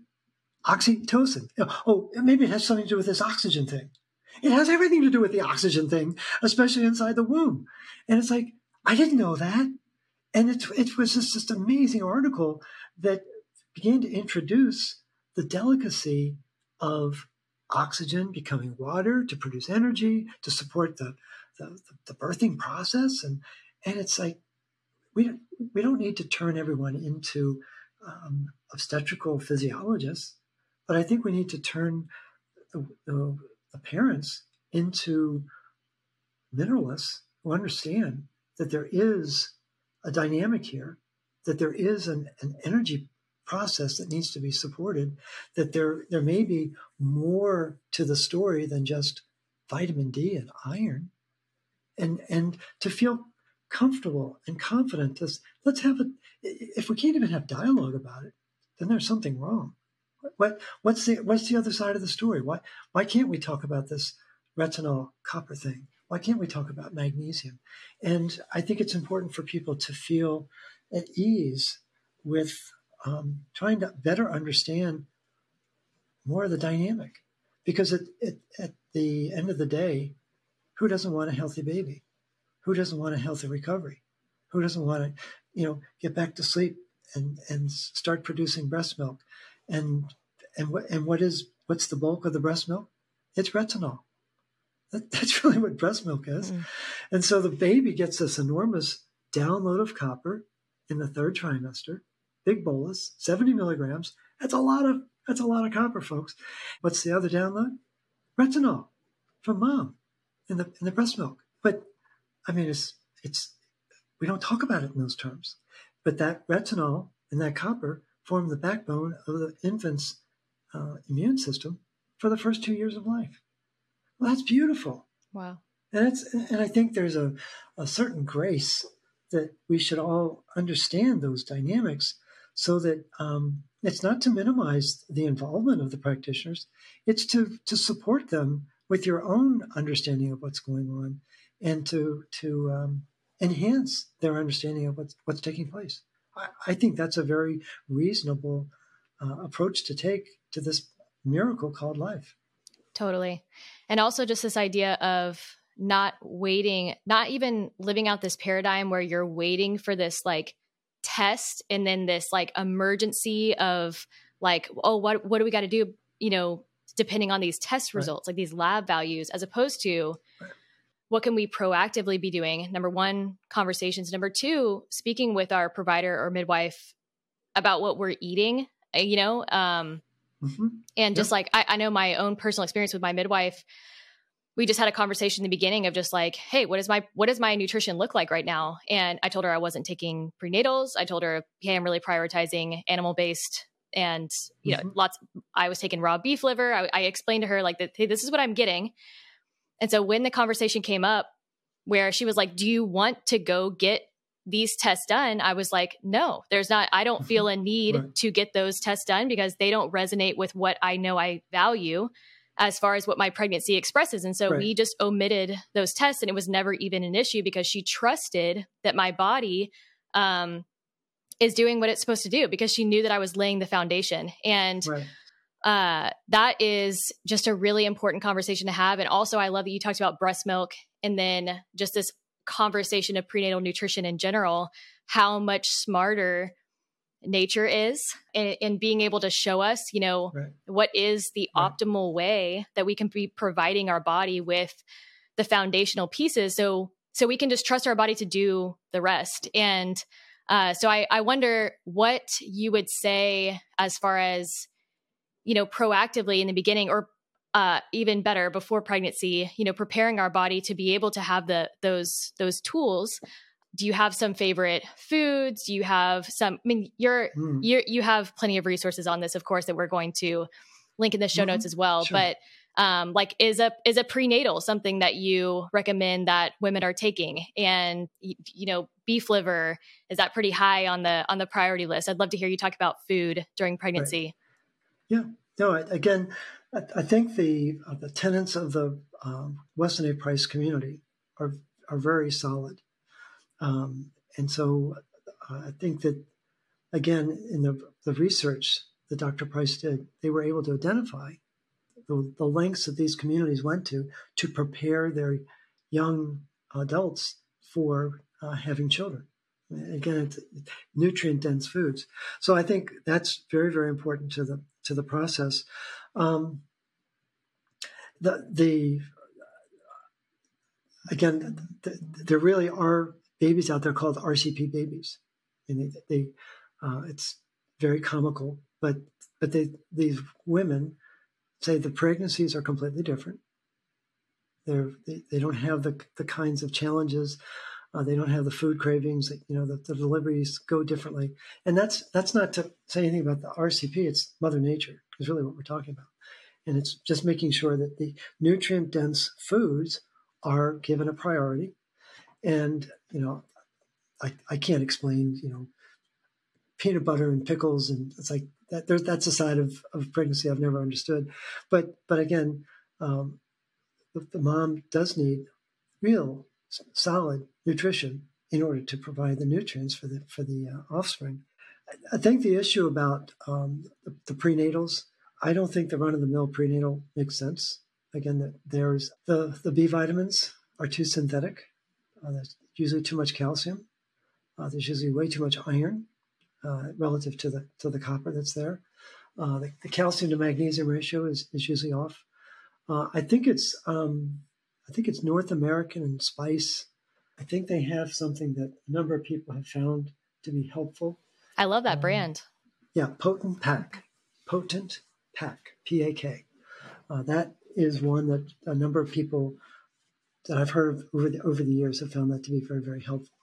oxytocin. Oh, maybe it has something to do with this oxygen thing. It has everything to do with the oxygen thing, especially inside the womb. And it's like, I didn't know that. And it, it was just this amazing article that began to introduce the delicacy of oxygen becoming water to produce energy, to support the, the, the birthing process. And, and it's like, we we don't need to turn everyone into um, obstetrical physiologists, but I think we need to turn the, the, the parents into mineralists who understand that there is a dynamic here, that there is an, an energy process that needs to be supported, that there, there may be more to the story than just vitamin D and iron. And, and to feel comfortable and confident. To, let's have it. If we can't even have dialogue about it, then there's something wrong. What, what's the what's the other side of the story? Why why can't we talk about this retinol copper thing? Why can't we talk about magnesium? And I think it's important for people to feel at ease with um, trying to better understand more of the dynamic, because at, at the end of the day, who doesn't want a healthy baby? Who doesn't want a healthy recovery? Who doesn't want to, you know, get back to sleep and and start producing breast milk? And and what and what is what's the bulk of the breast milk? It's retinol. That, that's really what breast milk is. Mm. And so the baby gets this enormous download of copper in the third trimester, big bolus, 70 milligrams. That's a lot of that's a lot of copper, folks. What's the other download? Retinol from mom in the in the breast milk. I mean, it's it's we don't talk about it in those terms. But that retinol and that copper form the backbone of the infant's uh, immune system for the first two years of life. Well, that's beautiful. Wow. And it's and I think there's a, a certain grace that we should all understand those dynamics so that um, it's not to minimize the involvement of the practitioners, it's to to support them with your own understanding of what's going on and to to um, enhance their understanding of what's what's taking place. I, I think that's a very reasonable uh, approach to take to this miracle called life. Totally, and also just this idea of not waiting, not even living out this paradigm where you're waiting for this like test and then this like emergency of like, oh, what what do we got to do? You know, depending on these test results, right. like these lab values, as opposed to right. What can we proactively be doing? Number one, conversations. Number two, speaking with our provider or midwife about what we're eating, uh, you know, um, mm-hmm. and just like I, I know my own personal experience with my midwife we just had a conversation in the beginning of just like, hey, what is my what does my nutrition look like right now? And I told her I wasn't taking prenatals. I told her, hey, I'm really prioritizing animal based and you know, mm-hmm. lots. I was taking raw beef liver. I, I explained to her like that, hey, this is what I'm getting. And so when the conversation came up, where she was like, "Do you want to go get these tests done?" I was like, "No, there's not. I don't feel a need right. to get those tests done because they don't resonate with what I know I value." as far as what my pregnancy expresses. And so right. we just omitted those tests and it was never even an issue because she trusted that my body um, is doing what it's supposed to do because she knew that I was laying the foundation. And right. Uh, that is just a really important conversation to have. And also, I love that you talked about breast milk and then just this conversation of prenatal nutrition in general, how much smarter nature is and, being able to show us you know right. what is the right. optimal way that we can be providing our body with the foundational pieces so so we can just trust our body to do the rest and uh, so I, I wonder what you would say as far as you know proactively in the beginning or uh, even better before pregnancy you know preparing our body to be able to have the those those tools do you have some favorite foods do you have some i mean you're mm. you you have plenty of resources on this of course that we're going to link in the show mm-hmm. notes as well sure. but um, like is a is a prenatal something that you recommend that women are taking and you know beef liver is that pretty high on the on the priority list i'd love to hear you talk about food during pregnancy. Yeah no again i, think the uh, the tenets of the um, weston A. Price community are are very solid um, and so uh, I think that, again, in the, the research that Dr. Price did, they were able to identify the, the lengths that these communities went to to prepare their young adults for uh, having children. Again, it's nutrient dense foods. So I think that's very, very important to the to the process. Um, the the again, the, there really are babies out there called RCP babies, and they, they uh, it's very comical, but but they these women say the pregnancies are completely different. They're, they they don't have the the kinds of challenges. Uh, they don't have the food cravings. That you know, the, the, deliveries go differently, and that's that's not to say anything about the RCP. It's Mother Nature is really what we're talking about, and it's just making sure that the nutrient dense foods are given a priority and, you know, I, I can't explain, you know, peanut butter and pickles. And it's like that, that's a side of, of pregnancy I've never understood. But, but again, um, the mom does need real solid nutrition in order to provide the nutrients for the, for the uh, offspring. I think the issue about um, the, the, prenatals, I don't think the run of the mill prenatal makes sense. Again, that there's the, the B vitamins are too synthetic. Uh, there's usually too much calcium. Uh, there's usually way too much iron uh, relative to the to the copper that's there. Uh, the, the, calcium to magnesium ratio is, is usually off. Uh, I think it's um, I think it's North American and Spice. I think they have something that a number of people have found to be helpful. I love that um, brand. Yeah, Potent Pak, Potent Pak, P A K. Uh, that is one that a number of people that I've heard over the over the years have found that to be very very helpful.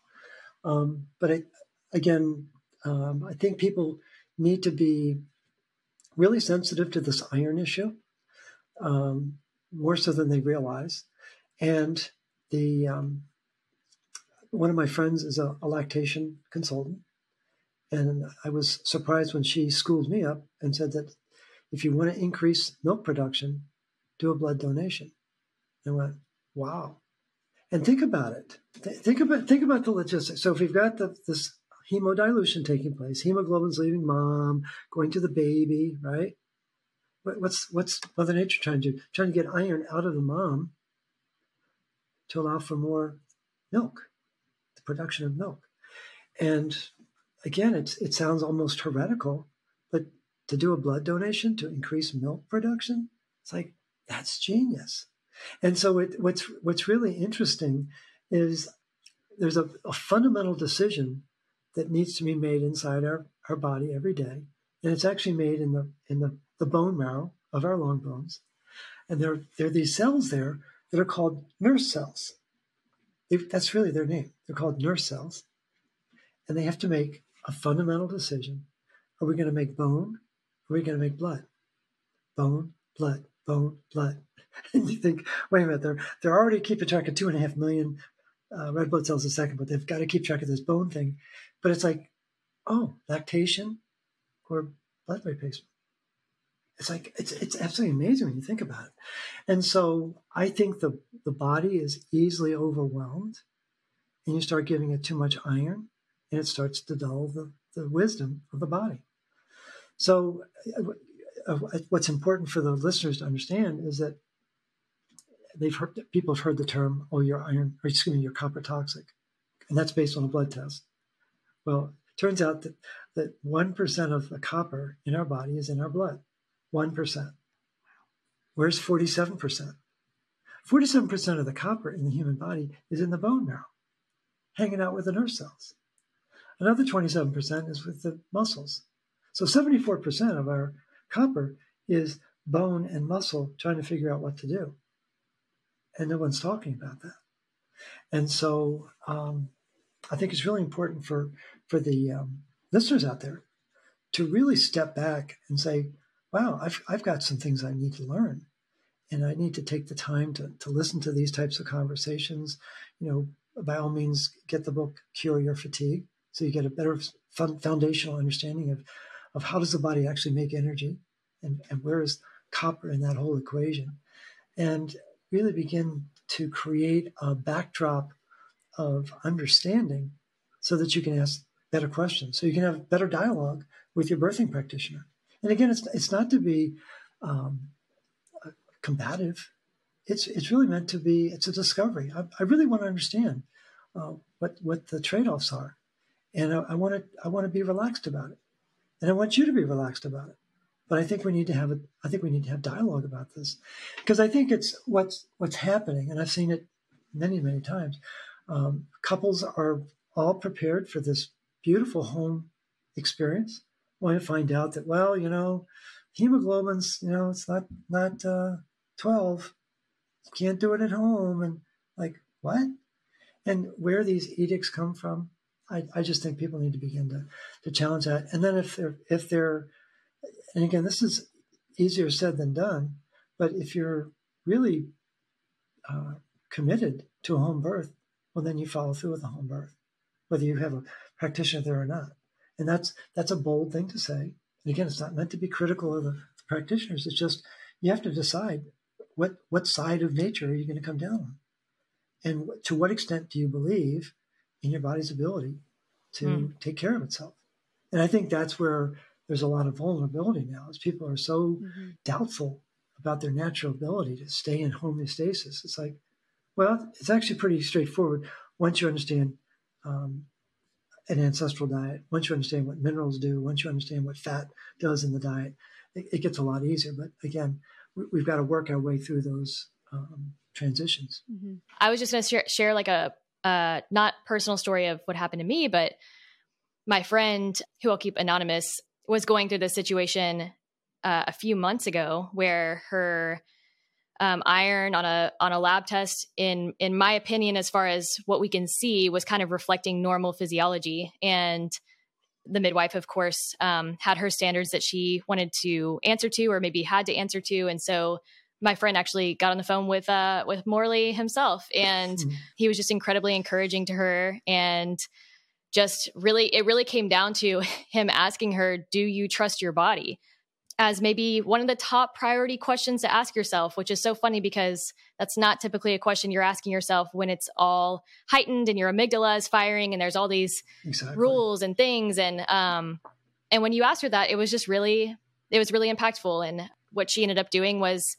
Um, but I, again, um, I think people need to be really sensitive to this iron issue, um, more so than they realize. And the um, one of my friends is a, a lactation consultant, and I was surprised when she schooled me up and said that if you want to increase milk production, do a blood donation. And I went, wow. And think about it. Th- think about think about the logistics. So if we've got the, this hemodilution taking place, hemoglobin's leaving mom, going to the baby, right? What's what's Mother Nature trying to do? Trying to get iron out of the mom to allow for more milk, the production of milk. And again, it's it sounds almost heretical, but to do a blood donation to increase milk production, it's like that's genius. And so it, what's what's really interesting is there's a, a, fundamental decision that needs to be made inside our, our body every day. And it's actually made in the in the, the bone marrow of our long bones. And there, there are these cells there that are called nurse cells. They, that's really their name. They're called nurse cells. And they have to make a fundamental decision. Are we going to make bone? Are we going to make blood? Bone, blood, bone, blood. and you think, wait a minute, they're they're already keeping track of two and a half million uh, red blood cells a second, but they've got to keep track of this bone thing. But it's like, oh, lactation or blood replacement. It's like it's it's absolutely amazing when you think about it. And so I think the the body is easily overwhelmed, and you start giving it too much iron, and it starts to dull the, the wisdom of the body. So, uh, what's important for the listeners to understand is that they've heard people have heard the term, "Oh, you're iron," or excuse me, you're copper toxic, and that's based on a blood test. Well, it turns out that that one percent of the copper in our body is in our blood. One percent. Where's forty-seven percent? Forty-seven percent of the copper in the human body is in the bone marrow, hanging out with the nerve cells. Another twenty-seven percent is with the muscles. So seventy-four percent of our copper is bone and muscle trying to figure out what to do and no one's talking about that. And so um, I think it's really important for for the um, listeners out there to really step back and say, "Wow, I've I've got some things I need to learn, and I need to take the time to to listen to these types of conversations." You know, by all means, get the book "Cure Your Fatigue," so you get a better foundational understanding of of how does the body actually make energy, and and where is copper in that whole equation, and really begin to create a backdrop of understanding so that you can ask better questions, so you can have better dialogue with your birthing practitioner. And again, it's, it's not to be um, combative. It's, it's really meant to be, it's a discovery. I, I really want to understand uh, what, what the trade-offs are. And I, I want to, I want to be relaxed about it. And I want you to be relaxed about it. But I think we need to have a, I think we need to have dialogue about this, because I think it's what's what's happening, and I've seen it many many times. Um, couples are all prepared for this beautiful home experience, only to find out that well, you know, hemoglobin's you know it's not not uh, twelve, you can't do it at home, and like what? And where these edicts come from, I, I just think people need to begin to to challenge that. And then if they're if they're and again, this is easier said than done, but if you're really uh, committed to a home birth, well, then you follow through with a home birth, whether you have a practitioner there or not. And that's that's a bold thing to say. And again, it's not meant to be critical of the, the practitioners. It's just you have to decide what what side of nature are you going to come down on, and to what extent do you believe in your body's ability to mm. take care of itself. And I think that's where there's a lot of vulnerability now, as people are so mm-hmm. doubtful about their natural ability to stay in homeostasis. It's like, well, it's actually pretty straightforward once you understand um, an ancestral diet, once you understand what minerals do, once you understand what fat does in the diet, it, it gets a lot easier. But again, we, have got to work our way through those um, transitions. Mm-hmm. I was just going to share, share like a uh, not personal story of what happened to me, but my friend, who I'll keep anonymous, was going through this situation uh, a few months ago where her um, iron on a on a lab test, in in my opinion, as far as what we can see, was kind of reflecting normal physiology. And the midwife, of course, um, had her standards that she wanted to answer to, or maybe had to answer to, and so my friend actually got on the phone with uh, with Morley himself, and mm-hmm. he was just incredibly encouraging to her, and just really it really came down to him asking her, "Do you trust your body?" As maybe one of the top priority questions to ask yourself, which is so funny because that's not typically a question you're asking yourself when it's all heightened and your amygdala is firing and there's all these exactly. rules and things and um and when you asked her that, it was just really it was really impactful and what she ended up doing was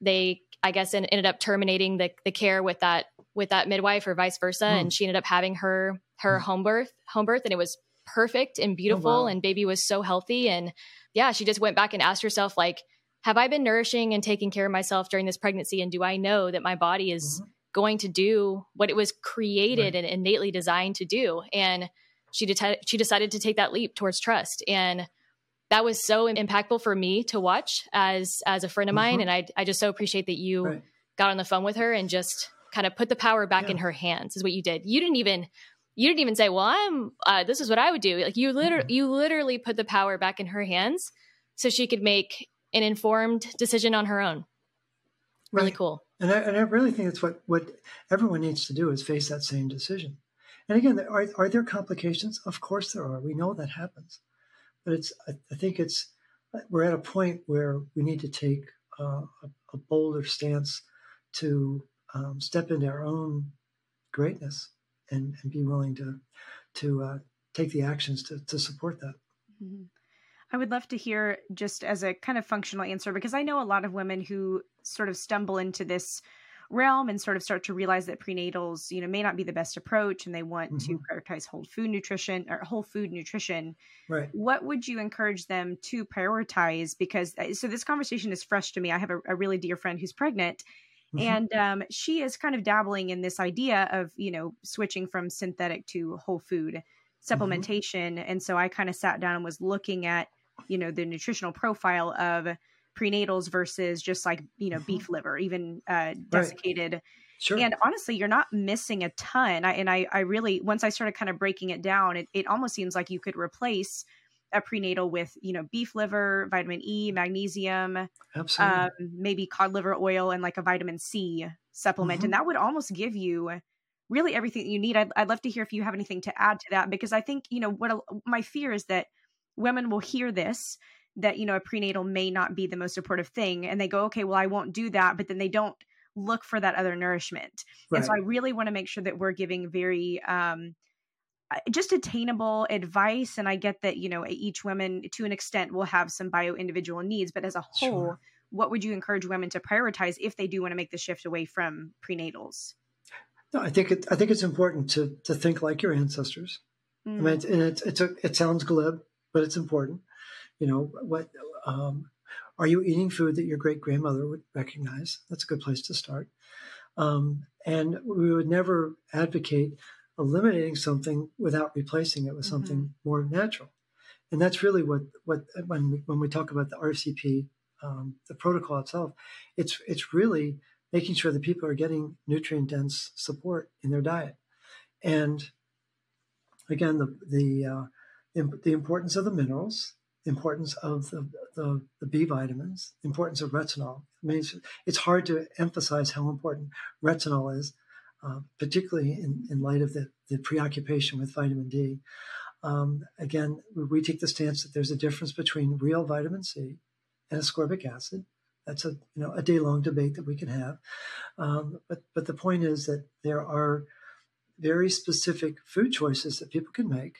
they I guess ended up terminating the the care with that with that midwife or vice versa, mm. and she ended up having her her mm. home birth home birth, and it was perfect and beautiful, oh, wow. and baby was so healthy, and yeah, she just went back and asked herself like, have I been nourishing and taking care of myself during this pregnancy, and do I know that my body is mm-hmm. going to do what it was created right. and innately designed to do, and she de- she decided to take that leap towards trust and that was so impactful for me to watch as as a friend of mine mm-hmm. and I I just so appreciate that you right. got on the phone with her and just kind of put the power back yeah. in her hands is what you did. You didn't even you didn't even say, "Well, I'm uh, this is what I would do." Like you literally mm-hmm. you literally put the power back in her hands so she could make an informed decision on her own. Really right. cool. And I, and I really think that's what what everyone needs to do is face that same decision. And again, are are there complications? Of course there are. We know that happens but it's I, I think it's we're at a point where we need to take uh, a, a, bolder stance to um, step into our own greatness and, and be willing to to uh, take the actions to, to support that. Mm-hmm. I would love to hear just as a kind of functional answer because I know a lot of women who sort of stumble into this realm and sort of start to realize that prenatals, you know, may not be the best approach and they want mm-hmm. to prioritize whole food nutrition or whole food nutrition. Right. What would you encourage them to prioritize? Because uh, so this conversation is fresh to me. I have a, a really dear friend who's pregnant. Mm-hmm. And um, she is kind of dabbling in this idea of, you know, switching from synthetic to whole food mm-hmm. supplementation. Mm-hmm. And so I kind of sat down and was looking at, you know, the nutritional profile of prenatals versus just like you know mm-hmm. beef liver even uh desiccated right. Sure. And honestly, you're not missing a ton. I, and I, I really, once I started kind of breaking it down, it, it almost seems like you could replace a prenatal with, you know, beef liver, vitamin E, magnesium, Absolutely. Um, maybe cod liver oil, and like a vitamin C supplement. Mm-hmm. And that would almost give you really everything that you need. I'd, I'd love to hear if you have anything to add to that, because I think, you know, what a, my fear is that women will hear this that you know a prenatal may not be the most supportive thing and they go okay well i won't do that but then they don't look for that other nourishment right. and so i really want to make sure that we're giving very um just attainable advice and i get that you know each woman to an extent will have some bio individual needs but as a whole sure. what would you encourage women to prioritize if they do want to make the shift away from prenatals? No i think it, i think it's important to to think like your ancestors. Mm. i mean it's, and it's, it's a, it sounds glib but it's important. You know what um, are you eating food that your great grandmother would recognize? That's a good place to start. Um, and we would never advocate eliminating something without replacing it with something mm-hmm. more natural and that's really what what when we, when we talk about the rcp um, the protocol itself it's it's really making sure that people are getting nutrient dense support in their diet and again the the uh, the importance of the minerals importance of the, the, the, B vitamins, importance of retinol. I mean, it's, it's, hard to emphasize how important retinol is uh, particularly in, in light of the, the preoccupation with vitamin D. Um, again, we take the stance that there's a difference between real vitamin C and ascorbic acid. That's a you know a day long debate that we can have, um, but but the point is that there are very specific food choices that people can make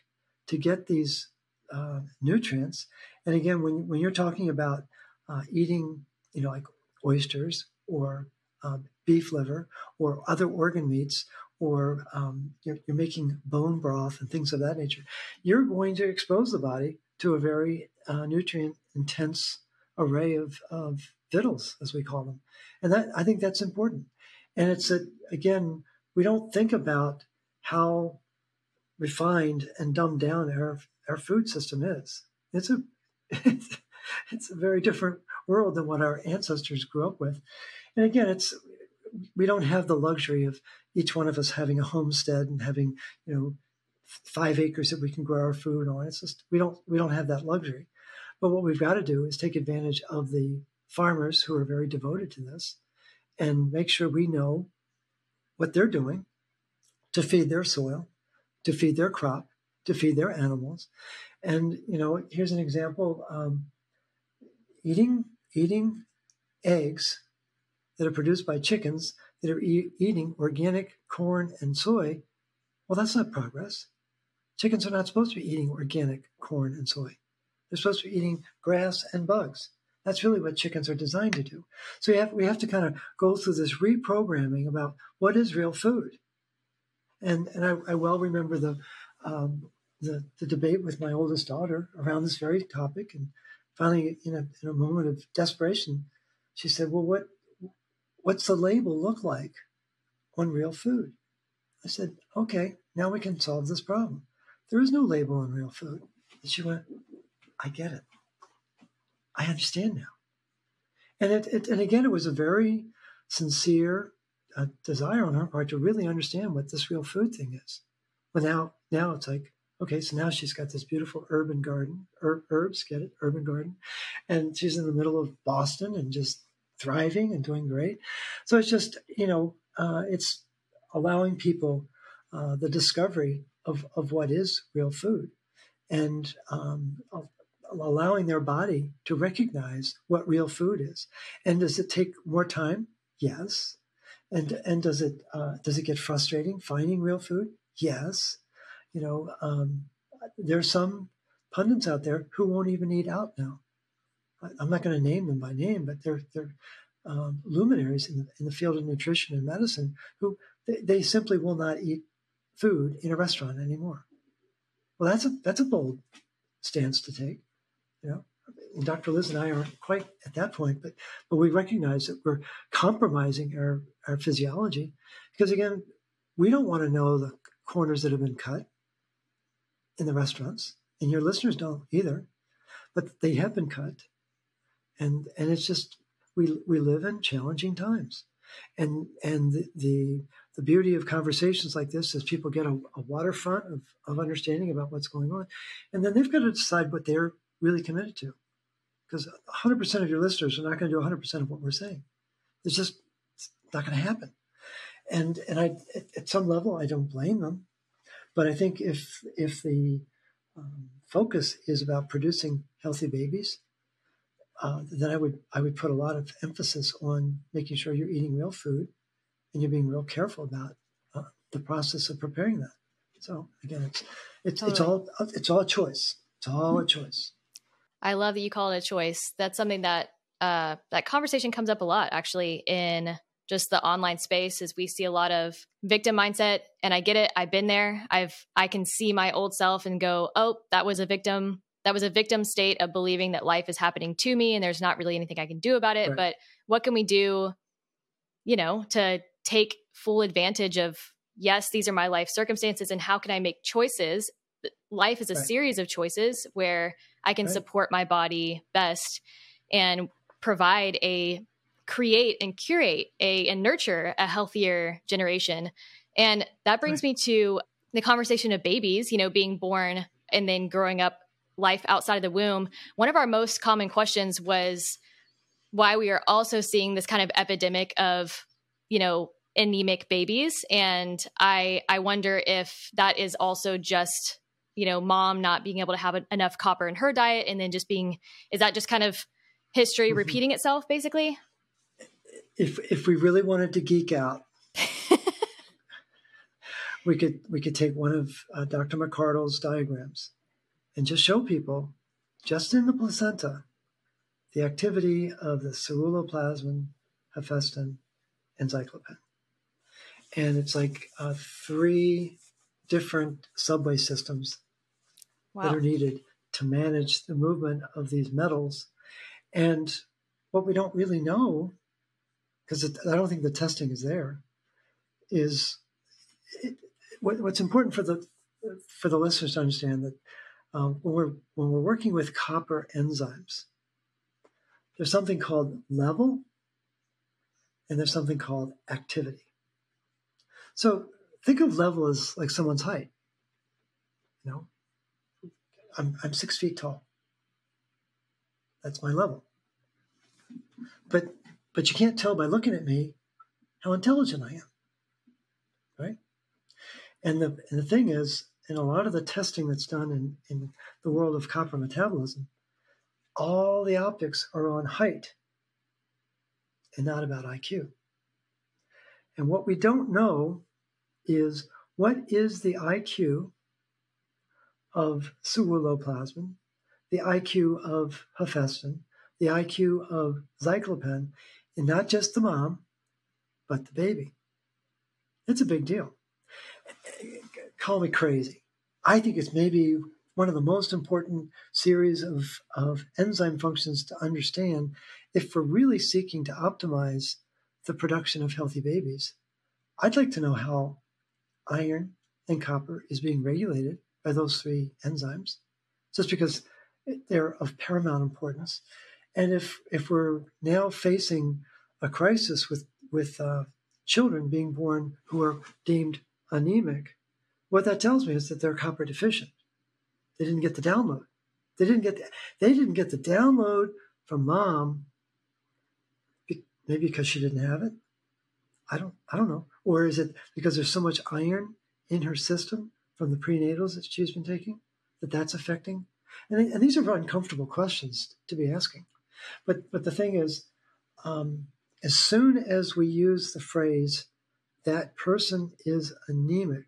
to get these uh, nutrients. And again, when when you're talking about uh, eating, you know, like oysters or um, beef liver or other organ meats or um, you're, you're, making bone broth and things of that nature, you're going to expose the body to a very uh, nutrient intense array of, of victuals, as we call them. And that I think that's important. And it's a, again, we don't think about how refined and dumbed down our, our food system is. It's a, it's, it's a very different world than what our ancestors grew up with. And again, it's we don't have the luxury of each one of us having a homestead and having you know five acres that we can grow our food on. It's just we don't we don't have that luxury. But what we've got to do is take advantage of the farmers who are very devoted to this and make sure we know what they're doing to feed their soil, to feed their crop, to feed their animals. And you know, here's an example: um, eating eating eggs that are produced by chickens that are e- eating organic corn and soy, well, that's not progress. Chickens are not supposed to be eating organic corn and soy. They're supposed to be eating grass and bugs. That's really what chickens are designed to do. So we have, we have to kind of go through this reprogramming about what is real food. And, and I, I well remember the, um, the, the debate with my oldest daughter around this very topic. And finally, in a, in a moment of desperation, she said, Well, what, what's the label look like on real food? I said, okay, now we can solve this problem. There is no label on real food. And she went, I get it. I understand now. And it, it and again, it was a very sincere uh, desire on her part to really understand what this real food thing is. Well, now, now it's like, okay, so now she's got this beautiful urban garden, er, herbs, get it, urban garden, and she's in the middle of Boston and just thriving and doing great. So it's just, you know, uh, it's allowing people uh, the discovery of, of what is real food and um, allowing their body to recognize what real food is. And does it take more time? Yes. And and does it uh, does it get frustrating finding real food? Yes. You know, um, there's some pundits out there who won't even eat out now. I'm not going to name them by name, but they're they're um, luminaries in the, in the, field of nutrition and medicine who they, they, simply will not eat food in a restaurant anymore. Well, that's a that's a bold stance to take. You know, and Dr. Liz and I aren't quite at that point, but but we recognize that we're compromising our our physiology because again, we don't want to know the corners that have been cut in the restaurants, and your listeners don't either, but they have been cut and and it's just we we live in challenging times, and and the the, the beauty of conversations like this is people get a, a waterfront of, of understanding about what's going on, and then they've got to decide what they're really committed to, because 100% of your listeners are not going to do 100% of what we're saying. It's just it's not going to happen, and and I at some level I don't blame them, but I think if if the um, focus is about producing healthy babies uh, then I would I would put a lot of emphasis on making sure you're eating real food and you're being real careful about uh, the process of preparing that. So again, it's it's totally. it's all it's all a choice. It's all a choice. I love that you call it a choice. That's something that uh, that conversation comes up a lot actually in just the online space is we see a lot of victim mindset and I get it. I've been there. I've I can see my old self and go, "Oh, that was a victim that was a victim state of believing that life is happening to me and there's not really anything I can do about it. Right. But what can we do, you know, to take full advantage of, yes, these are my life circumstances and how can I make choices? Life is a right. series of choices where I can right. support my body best and provide a create and curate a and nurture a healthier generation. And that brings me to the conversation of babies, you know, being born and then growing up life outside of the womb, one of our most common questions was why we are also seeing this kind of epidemic of, you know, anemic babies. And i i wonder if that is also just you know mom not being able to have a, enough copper in her diet and then just being is that just kind of history mm-hmm. repeating itself basically? If if we really wanted to geek out we could we could take one of uh, dr McArdle's diagrams and just show people just in the placenta the activity of the ceruloplasmin hephaestin and zyklopen and it's like uh, three different subway systems wow. that are needed to manage the movement of these metals. And what we don't really know, because I don't think the testing is there, is it, what, what's important for the for the listeners to understand that um, when we're when we're working with copper enzymes, there's something called level, and there's something called activity. So think of level as like someone's height. You know, I'm, I'm six feet tall. That's my level. But but you can't tell by looking at me how intelligent I am. Right? And the and the thing is, in a lot of the testing that's done in, in the world of copper metabolism, all the optics are on height and not about IQ. And what we don't know is what is the IQ of ceruloplasmin, the IQ of hephaestin, the IQ of zyklopen, and not just the mom, but the baby. It's a big deal. Call me crazy. I think it's maybe one of the most important series of, of enzyme functions to understand if we're really seeking to optimize the production of healthy babies. I'd like to know how iron and copper is being regulated by those three enzymes, just because they're of paramount importance. And if if we're now facing a crisis with with uh, children being born who are deemed anemic, what that tells me is that they're copper deficient. They didn't get the download. They didn't get the, they didn't get the download from mom. Maybe because she didn't have it. I don't I don't know. Or is it because there's so much iron in her system from the prenatals that she's been taking that that's affecting? And, and these are uncomfortable questions to be asking. But but the thing is, um, as soon as we use the phrase "that person is anemic,"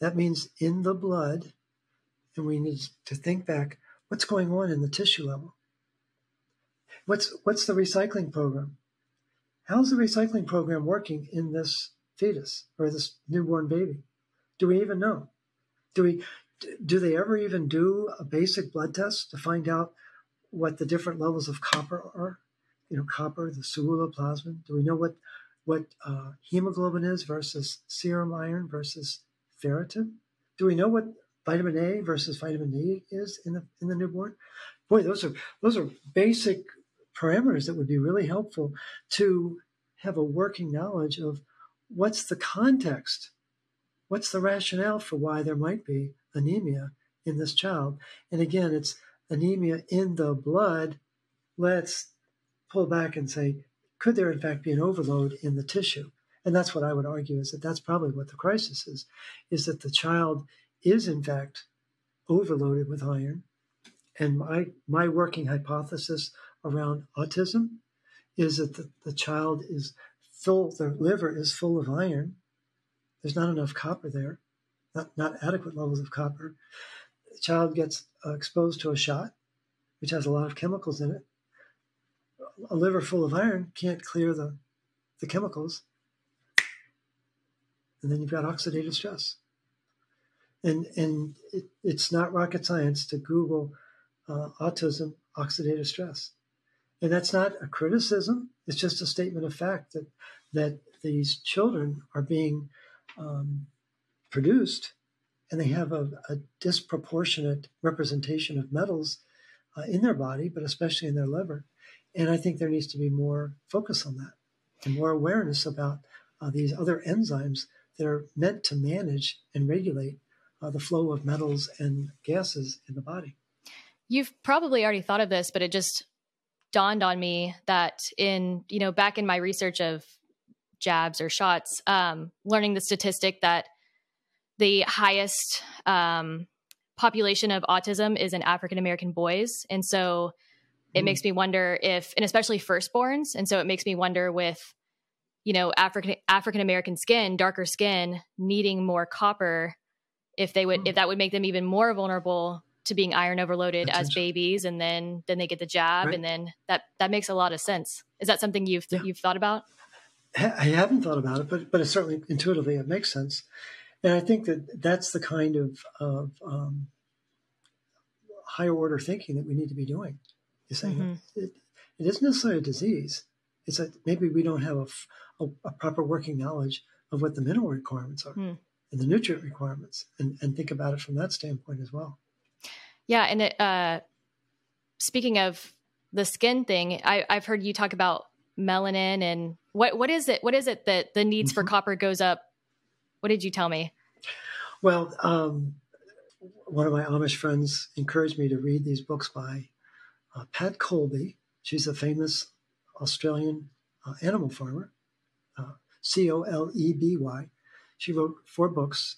that means in the blood, and we need to think back what's going on in the tissue level. What's what's the recycling program? How's the recycling program working in this fetus or this newborn baby? Do we even know? Do we do they ever even do a basic blood test to find out what the different levels of copper are? You know, copper, the ceruloplasmin. Do we know what what uh, hemoglobin is versus serum iron versus ferritin? Do we know what vitamin A versus vitamin D is in the in the newborn? Boy, those are those are basic parameters that would be really helpful to have a working knowledge of what's the context, what's the rationale for why there might be anemia in this child. And again, it's anemia in the blood. Let's pull back and say, could there in fact be an overload in the tissue? And that's what I would argue is that that's probably what the crisis is, is that the child is in fact overloaded with iron. And my, my working hypothesis around autism is that the, the child is full, their liver is full of iron. There's not enough copper there, not, not adequate levels of copper. The child gets uh, exposed to a shot, which has a lot of chemicals in it. A liver full of iron can't clear the, the chemicals. And then you've got oxidative stress. And, and it, it's not rocket science to Google uh, autism oxidative stress and that's not a criticism. It's just a statement of fact that that these children are being um, produced, and they have a, a, disproportionate representation of metals uh, in their body, but especially in their liver. And I think there needs to be more focus on that and more awareness about uh, these other enzymes that are meant to manage and regulate uh, the flow of metals and gases in the body. You've probably already thought of this, but it just dawned on me that in you know back in my research of jabs or shots, um, learning the statistic that the highest um, population of autism is in African American boys. And so it mm. makes me wonder if, and especially firstborns. And so it makes me wonder with, you know, African African American skin, darker skin, needing more copper, if they would, mm. if that would make them even more vulnerable to being iron overloaded That's as babies, and then then they get the jab, right. and then that that makes a lot of sense. Is that something you've yeah. you've thought about? I haven't thought about it, but but it certainly intuitively it makes sense, and I think that that's the kind of of um, higher order thinking that we need to be doing. You're saying mm-hmm. it, it isn't necessarily a disease. It's that maybe we don't have a, a, a, proper working knowledge of what the mineral requirements are mm. and the nutrient requirements, and, and think about it from that standpoint as well. Yeah, and it, uh, speaking of the skin thing, I, I've heard you talk about melanin and what what is it? What is it that the needs mm-hmm. for copper goes up? What did you tell me? Well, um, one of my Amish friends encouraged me to read these books by uh, Pat Coleby. She's a famous Australian uh, animal farmer, uh, C O L E B Y. She wrote four books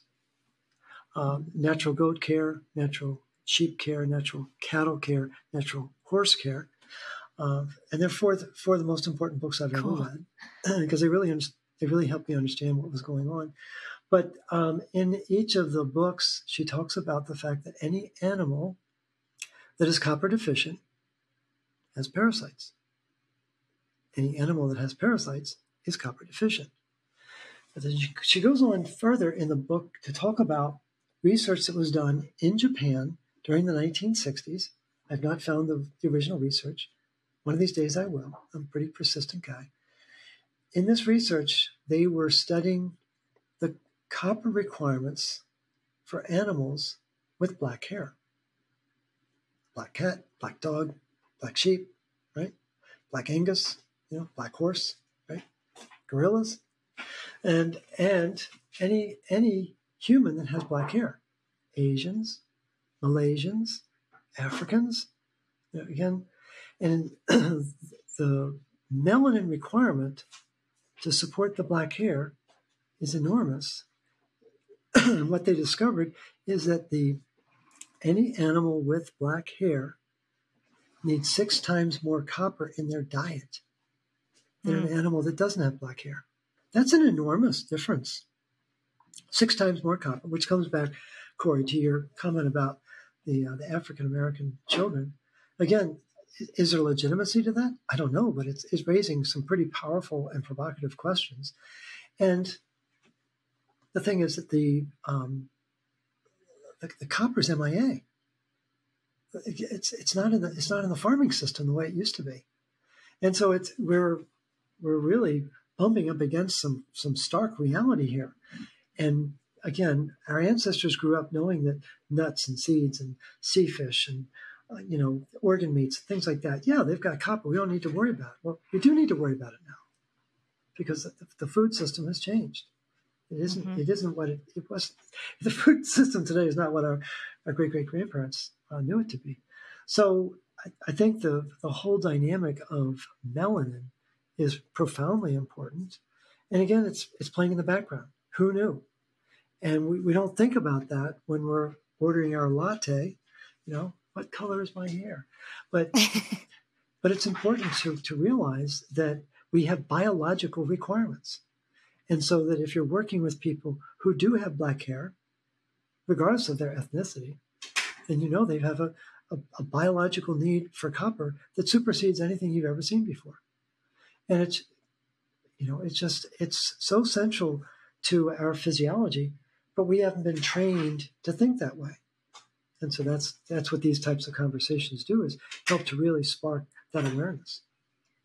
um, Natural Goat Care, Natural Sheep Care, Natural Cattle Care, Natural Horse Care. Uh, and they're four, four of the most important books I've cool. ever read because they really, they really helped me understand what was going on. But um, in each of the books, she talks about the fact that any animal that is copper deficient has parasites. Any animal that has parasites is copper deficient. But then she, goes on further in the book to talk about research that was done in Japan during the 1960s. I've not found the, the original research. One of these days I will. I'm a pretty persistent guy. In this research, they were studying the copper requirements for animals with black hair. Black cat, black dog, black sheep, right? Black Angus, you know, black horse, right? Gorillas. And and any any human that has black hair. Asians, Malaysians, Africans, you know, again, and the melanin requirement to support the black hair is enormous what they discovered is that the any animal with black hair needs six times more copper in their diet than mm. an animal that doesn't have black hair. That's an enormous difference. Six times more copper, which comes back, Corey, to your comment about the, uh, the African American children. Again, is there legitimacy to that? I don't know, but it's, it's raising some pretty powerful and provocative questions. And the thing is that the um, the, the copper's MIA. It's it's not in the it's not in the farming system the way it used to be, and so it's we're we're really bumping up against some some stark reality here, and again, our ancestors grew up knowing that nuts and seeds and sea fish and uh, you know organ meats things like that. Yeah, they've got copper. We don't need to worry about it. Well, we do need to worry about it now because the, the food system has changed. It isn't, mm-hmm. it isn't what it, it, was. The food system today is not what our, our great great grandparents uh, knew it to be. So I, I, think the, the whole dynamic of melanin is profoundly important. And again, it's, it's playing in the background. Who knew? And we, we don't think about that when we're ordering our latte. You know, what color is my hair? But, but it's important to, to realize that we have biological requirements and so that if you're working with people who do have black hair, regardless of their ethnicity, then you know they have a, a, a biological need for copper that supersedes anything you've ever seen before. And it's, you know, it's just, it's so central to our physiology, but we haven't been trained to think that way. And so that's that's what these types of conversations do is help to really spark that awareness.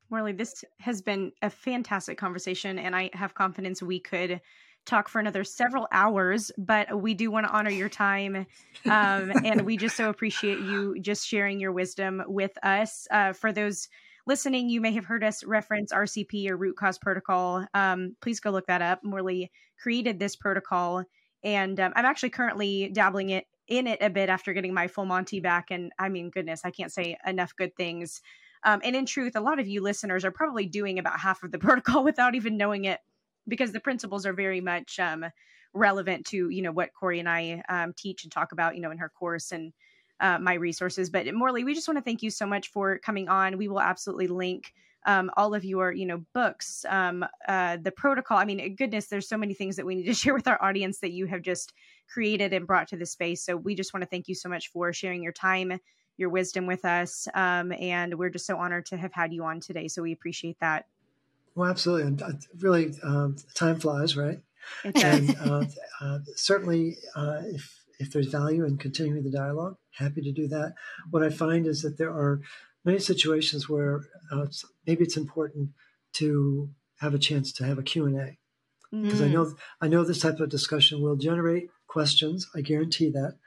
Morley, this has been a fantastic conversation, and I have confidence we could talk for another several hours, but we do want to honor your time. Um, and we just so appreciate you just sharing your wisdom with us. Uh, for those listening, you may have heard us reference RCP or root cause protocol. Um, please go look that up. Morley created this protocol, and um, I'm actually currently dabbling it in it a bit after getting my full Monty back. And I mean, goodness, I can't say enough good things um, and in truth, a lot of you listeners are probably doing about half of the protocol without even knowing it because the principles are very much um, relevant to you know what Corey and I um, teach and talk about you know in her course and uh, my resources. But Morley, we just want to thank you so much for coming on. We will absolutely link um, all of your you know books um, uh, the protocol. I mean goodness there's so many things that we need to share with our audience that you have just created and brought to the space. So we just want to thank you so much for sharing your time your wisdom with us. Um, and we're just so honored to have had you on today. So we appreciate that. Well absolutely. And uh, really um, time flies right? And uh, uh, certainly uh, if if there's value in continuing the dialogue happy to do that what i find is that there are many situations where uh, maybe it's important to have a chance to have a Q&A because mm. I know I know this type of discussion will generate questions. I guarantee that.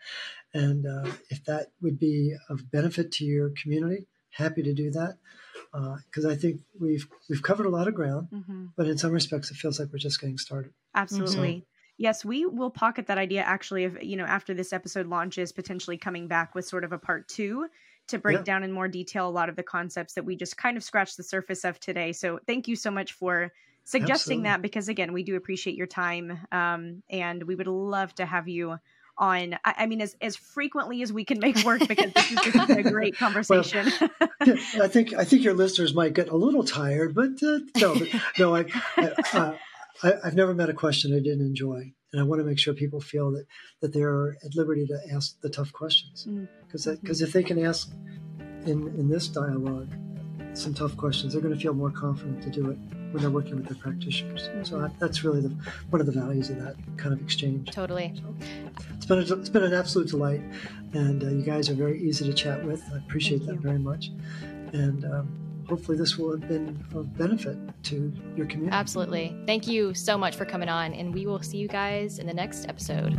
And uh, if that would be of benefit to your community, happy to do that because uh, I think we've we've covered a lot of ground, mm-hmm. but in some respects, it feels like we're just getting started. Absolutely. So, yes, we will pocket that idea actually of you know after this episode launches, potentially coming back with sort of a part two to break yeah. down in more detail a lot of the concepts that we just kind of scratched the surface of today. So thank you so much for suggesting Absolutely. that because again, we do appreciate your time um, and we would love to have you on I, I, mean as as frequently as we can make work because this is, is a great conversation well, i think i think your listeners might get a little tired but uh, no but, no I, I, uh, I have never met a question i didn't enjoy and I want to make sure people feel that that they're at liberty to ask the tough questions because mm. because if they can ask in in this dialogue some tough questions, they're going to feel more confident to do it when they're working with their practitioners. Mm-hmm. So I, that's really the, one of the values of that kind of exchange. Totally. So it's been a, it's been an absolute delight, and uh, you guys are very easy to chat with. I appreciate Thank that you. very much, and. Um, hopefully this will have been of benefit to your community. Absolutely. Thank you so much for coming on, and we will see you guys in the next episode.